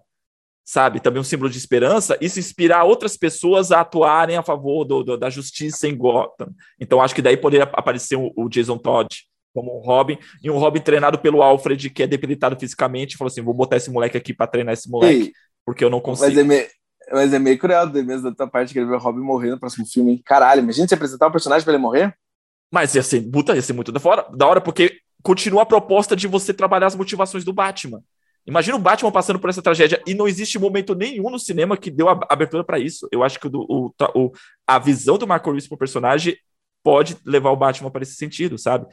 sabe? Também um símbolo de esperança, isso inspirar outras pessoas a atuarem a favor do, do, da justiça em Gotham. Então, acho que daí poderia aparecer o, o Jason Todd como um Robin, e um Robin treinado pelo Alfred, que é debilitado fisicamente, falou assim: vou botar esse moleque aqui para treinar esse moleque, Ei, porque eu não consigo. Mas é, meio, mas é meio cruel mesmo da tua parte que ele vê o Robin morrer no próximo filme. Caralho, imagina você apresentar um personagem para ele morrer. Mas ia ser, puta, ia ser muito da, fora, da hora, porque continua a proposta de você trabalhar as motivações do Batman. Imagina o Batman passando por essa tragédia e não existe momento nenhum no cinema que deu a abertura para isso. Eu acho que o, o, o, a visão do Marco Ruiz pro personagem pode levar o Batman para esse sentido, sabe?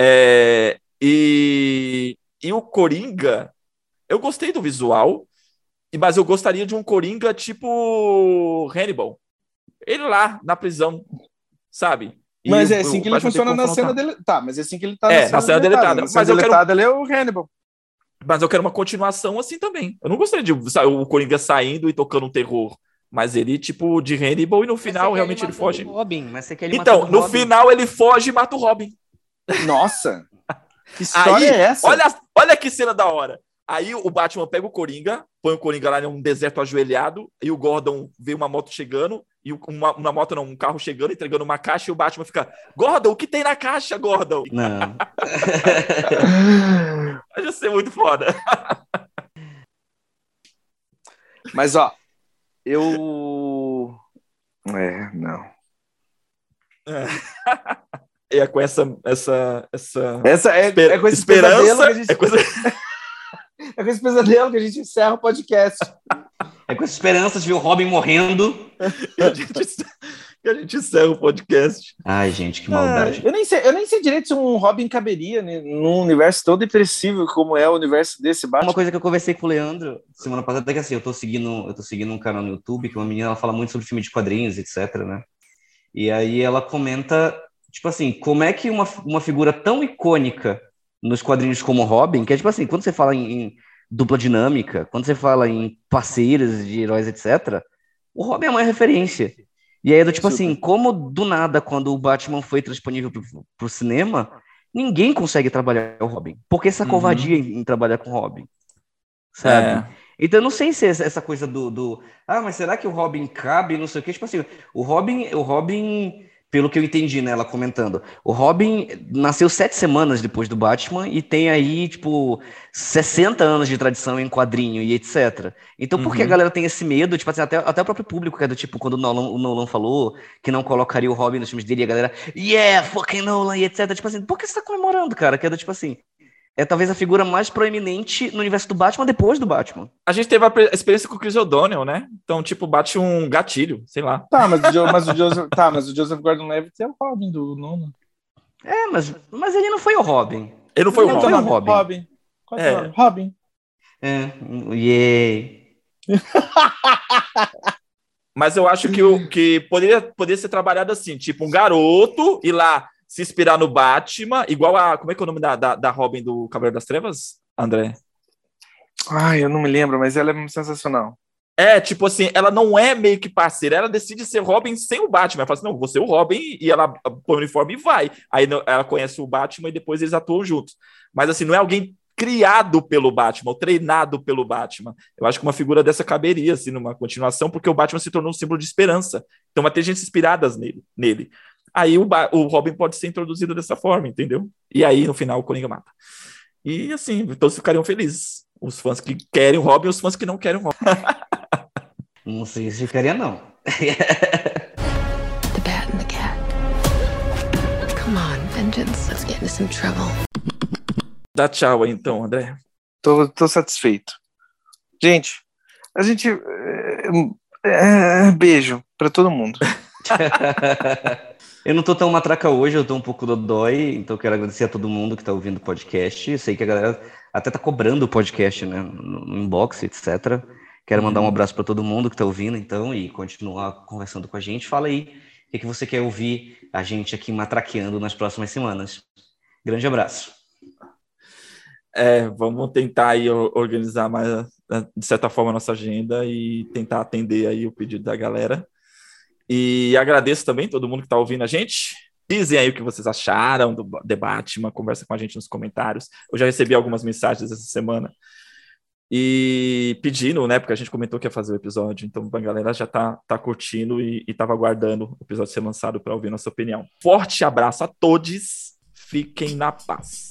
É, e, e o Coringa, eu gostei do visual, mas eu gostaria de um Coringa tipo Hannibal. Ele lá na prisão, sabe? E mas é assim que ele funciona na cena dele. Tá, mas é assim que ele tá é, na cena, na cena deletada. deletada. Mas eu quero... ele é o Hannibal. Mas eu quero uma continuação assim também. Eu não gostaria de sabe, o Coringa saindo e tocando um terror. Mas ele, tipo, de Hannibal, e no final realmente ele, ele foge. Robin, mas você quer ele então, no Robin. final ele foge e mata o Robin. Nossa! Que história Aí, é essa? Olha, olha que cena da hora. Aí o Batman pega o Coringa, põe o Coringa lá em um deserto ajoelhado, e o Gordon vê uma moto chegando, e uma, uma moto não, um carro chegando, entregando uma caixa, e o Batman fica, Gordon, o que tem na caixa, Gordon? Não. Vai ser muito foda. Mas, ó, eu... É, não. É. é com essa essa essa, essa é, esper é com esse esperança a gente... é, com esse... é com esse pesadelo que a gente encerra o podcast. É com essa esperança de ver o Robin morrendo. Que a gente, que a gente encerra o podcast. Ai gente que maldade. Eu nem sei eu nem sei direito se um Robin caberia né, num universo tão depressivo como é o universo desse Batman. Uma coisa que eu conversei com o Leandro semana passada é que assim eu tô seguindo eu tô seguindo um canal no YouTube que uma menina ela fala muito sobre filme de quadrinhos etc né? E aí ela comenta tipo assim, como é que uma, uma figura tão icônica nos quadrinhos como Robin, que é tipo assim, quando você fala em, em dupla dinâmica, quando você fala em parceiros de heróis, etc., o Robin é uma referência. E aí, do tipo assim, como do nada, quando o Batman foi disponível pro, pro cinema, ninguém consegue trabalhar o Robin. Por que essa uhum. covardia em, em, trabalhar com o Robin? Sabe? É. Então, eu não sei se essa coisa do, do, Ah, mas será que o Robin cabe? Não sei o quê. Tipo assim, o Robin, o Robin pelo que eu entendi, né, ela comentando. O Robin nasceu sete semanas depois do Batman e tem aí, tipo, 60 anos de tradição em quadrinho e etc. Então, por que a uhum. galera tem esse medo? Tipo assim, até, até o próprio público, que é do tipo, quando o Nolan, o Nolan falou que não colocaria o Robin nos filmes dele, a galera, yeah, fucking Nolan e etc. Tipo assim, por que você tá comemorando, cara? Que é do tipo assim, é talvez a figura mais proeminente no universo do Batman depois do Batman. A gente teve a experiência com o Chris O'Donnell, né? Então, tipo, bate um gatilho, sei lá. Tá, mas o, jo mas o Joseph, tá, mas o Joseph Gordon-Levitt é o Robin do Nolan. É, mas, mas ele não foi o Robin. Ele não foi ele o Robin. Não foi o Robin. Robin. Qual é. é. Robin. É, yay. mas eu acho que, o, que poderia, poderia ser trabalhado assim, tipo, um garoto ir lá se inspirar no Batman, igual a. Como é que é o nome da, da, da Robin do Cavaleiro das Trevas, André? Ai, eu não me lembro, mas ela é sensacional. É, tipo assim, ela não é meio que parceira, ela decide ser Robin sem o Batman. Ela fala assim: não, vou ser o Robin, e ela põe o uniforme e vai. Aí ela conhece o Batman e depois eles atuam juntos. Mas assim, não é alguém criado pelo Batman, ou treinado pelo Batman. Eu acho que uma figura dessa caberia, assim, numa continuação, porque o Batman se tornou um símbolo de esperança. Então vai ter gente inspiradas nele. nele. Aí o, o Robin pode ser introduzido dessa forma, entendeu? E aí, no final, o Coringa mata. E assim, todos ficariam felizes. Os fãs que querem o Robin e os fãs que não querem o Robin. Não sei se ficaria, não. the bat and the cat. Come on, Vengeance. Let's get into some trouble. Dá tchau aí, então, André. Tô, tô satisfeito. Gente, a gente. É, é, beijo para todo mundo. eu não tô tão matraca hoje, eu tô um pouco dodói, então quero agradecer a todo mundo que tá ouvindo o podcast. Sei que a galera até tá cobrando o podcast, né? No inbox, etc. Quero mandar um uhum. abraço para todo mundo que está ouvindo, então, e continuar conversando com a gente. Fala aí o que, que você quer ouvir a gente aqui matraqueando nas próximas semanas. Grande abraço. É, vamos tentar aí organizar mais, né, de certa forma, a nossa agenda e tentar atender aí o pedido da galera. E agradeço também todo mundo que está ouvindo a gente. Dizem aí o que vocês acharam do debate, uma conversa com a gente nos comentários. Eu já recebi algumas mensagens essa semana e pedindo, né? Porque a gente comentou que ia fazer o episódio, então a galera já tá, tá curtindo e, e tava aguardando o episódio ser lançado para ouvir nossa opinião. Forte abraço a todos, fiquem na paz.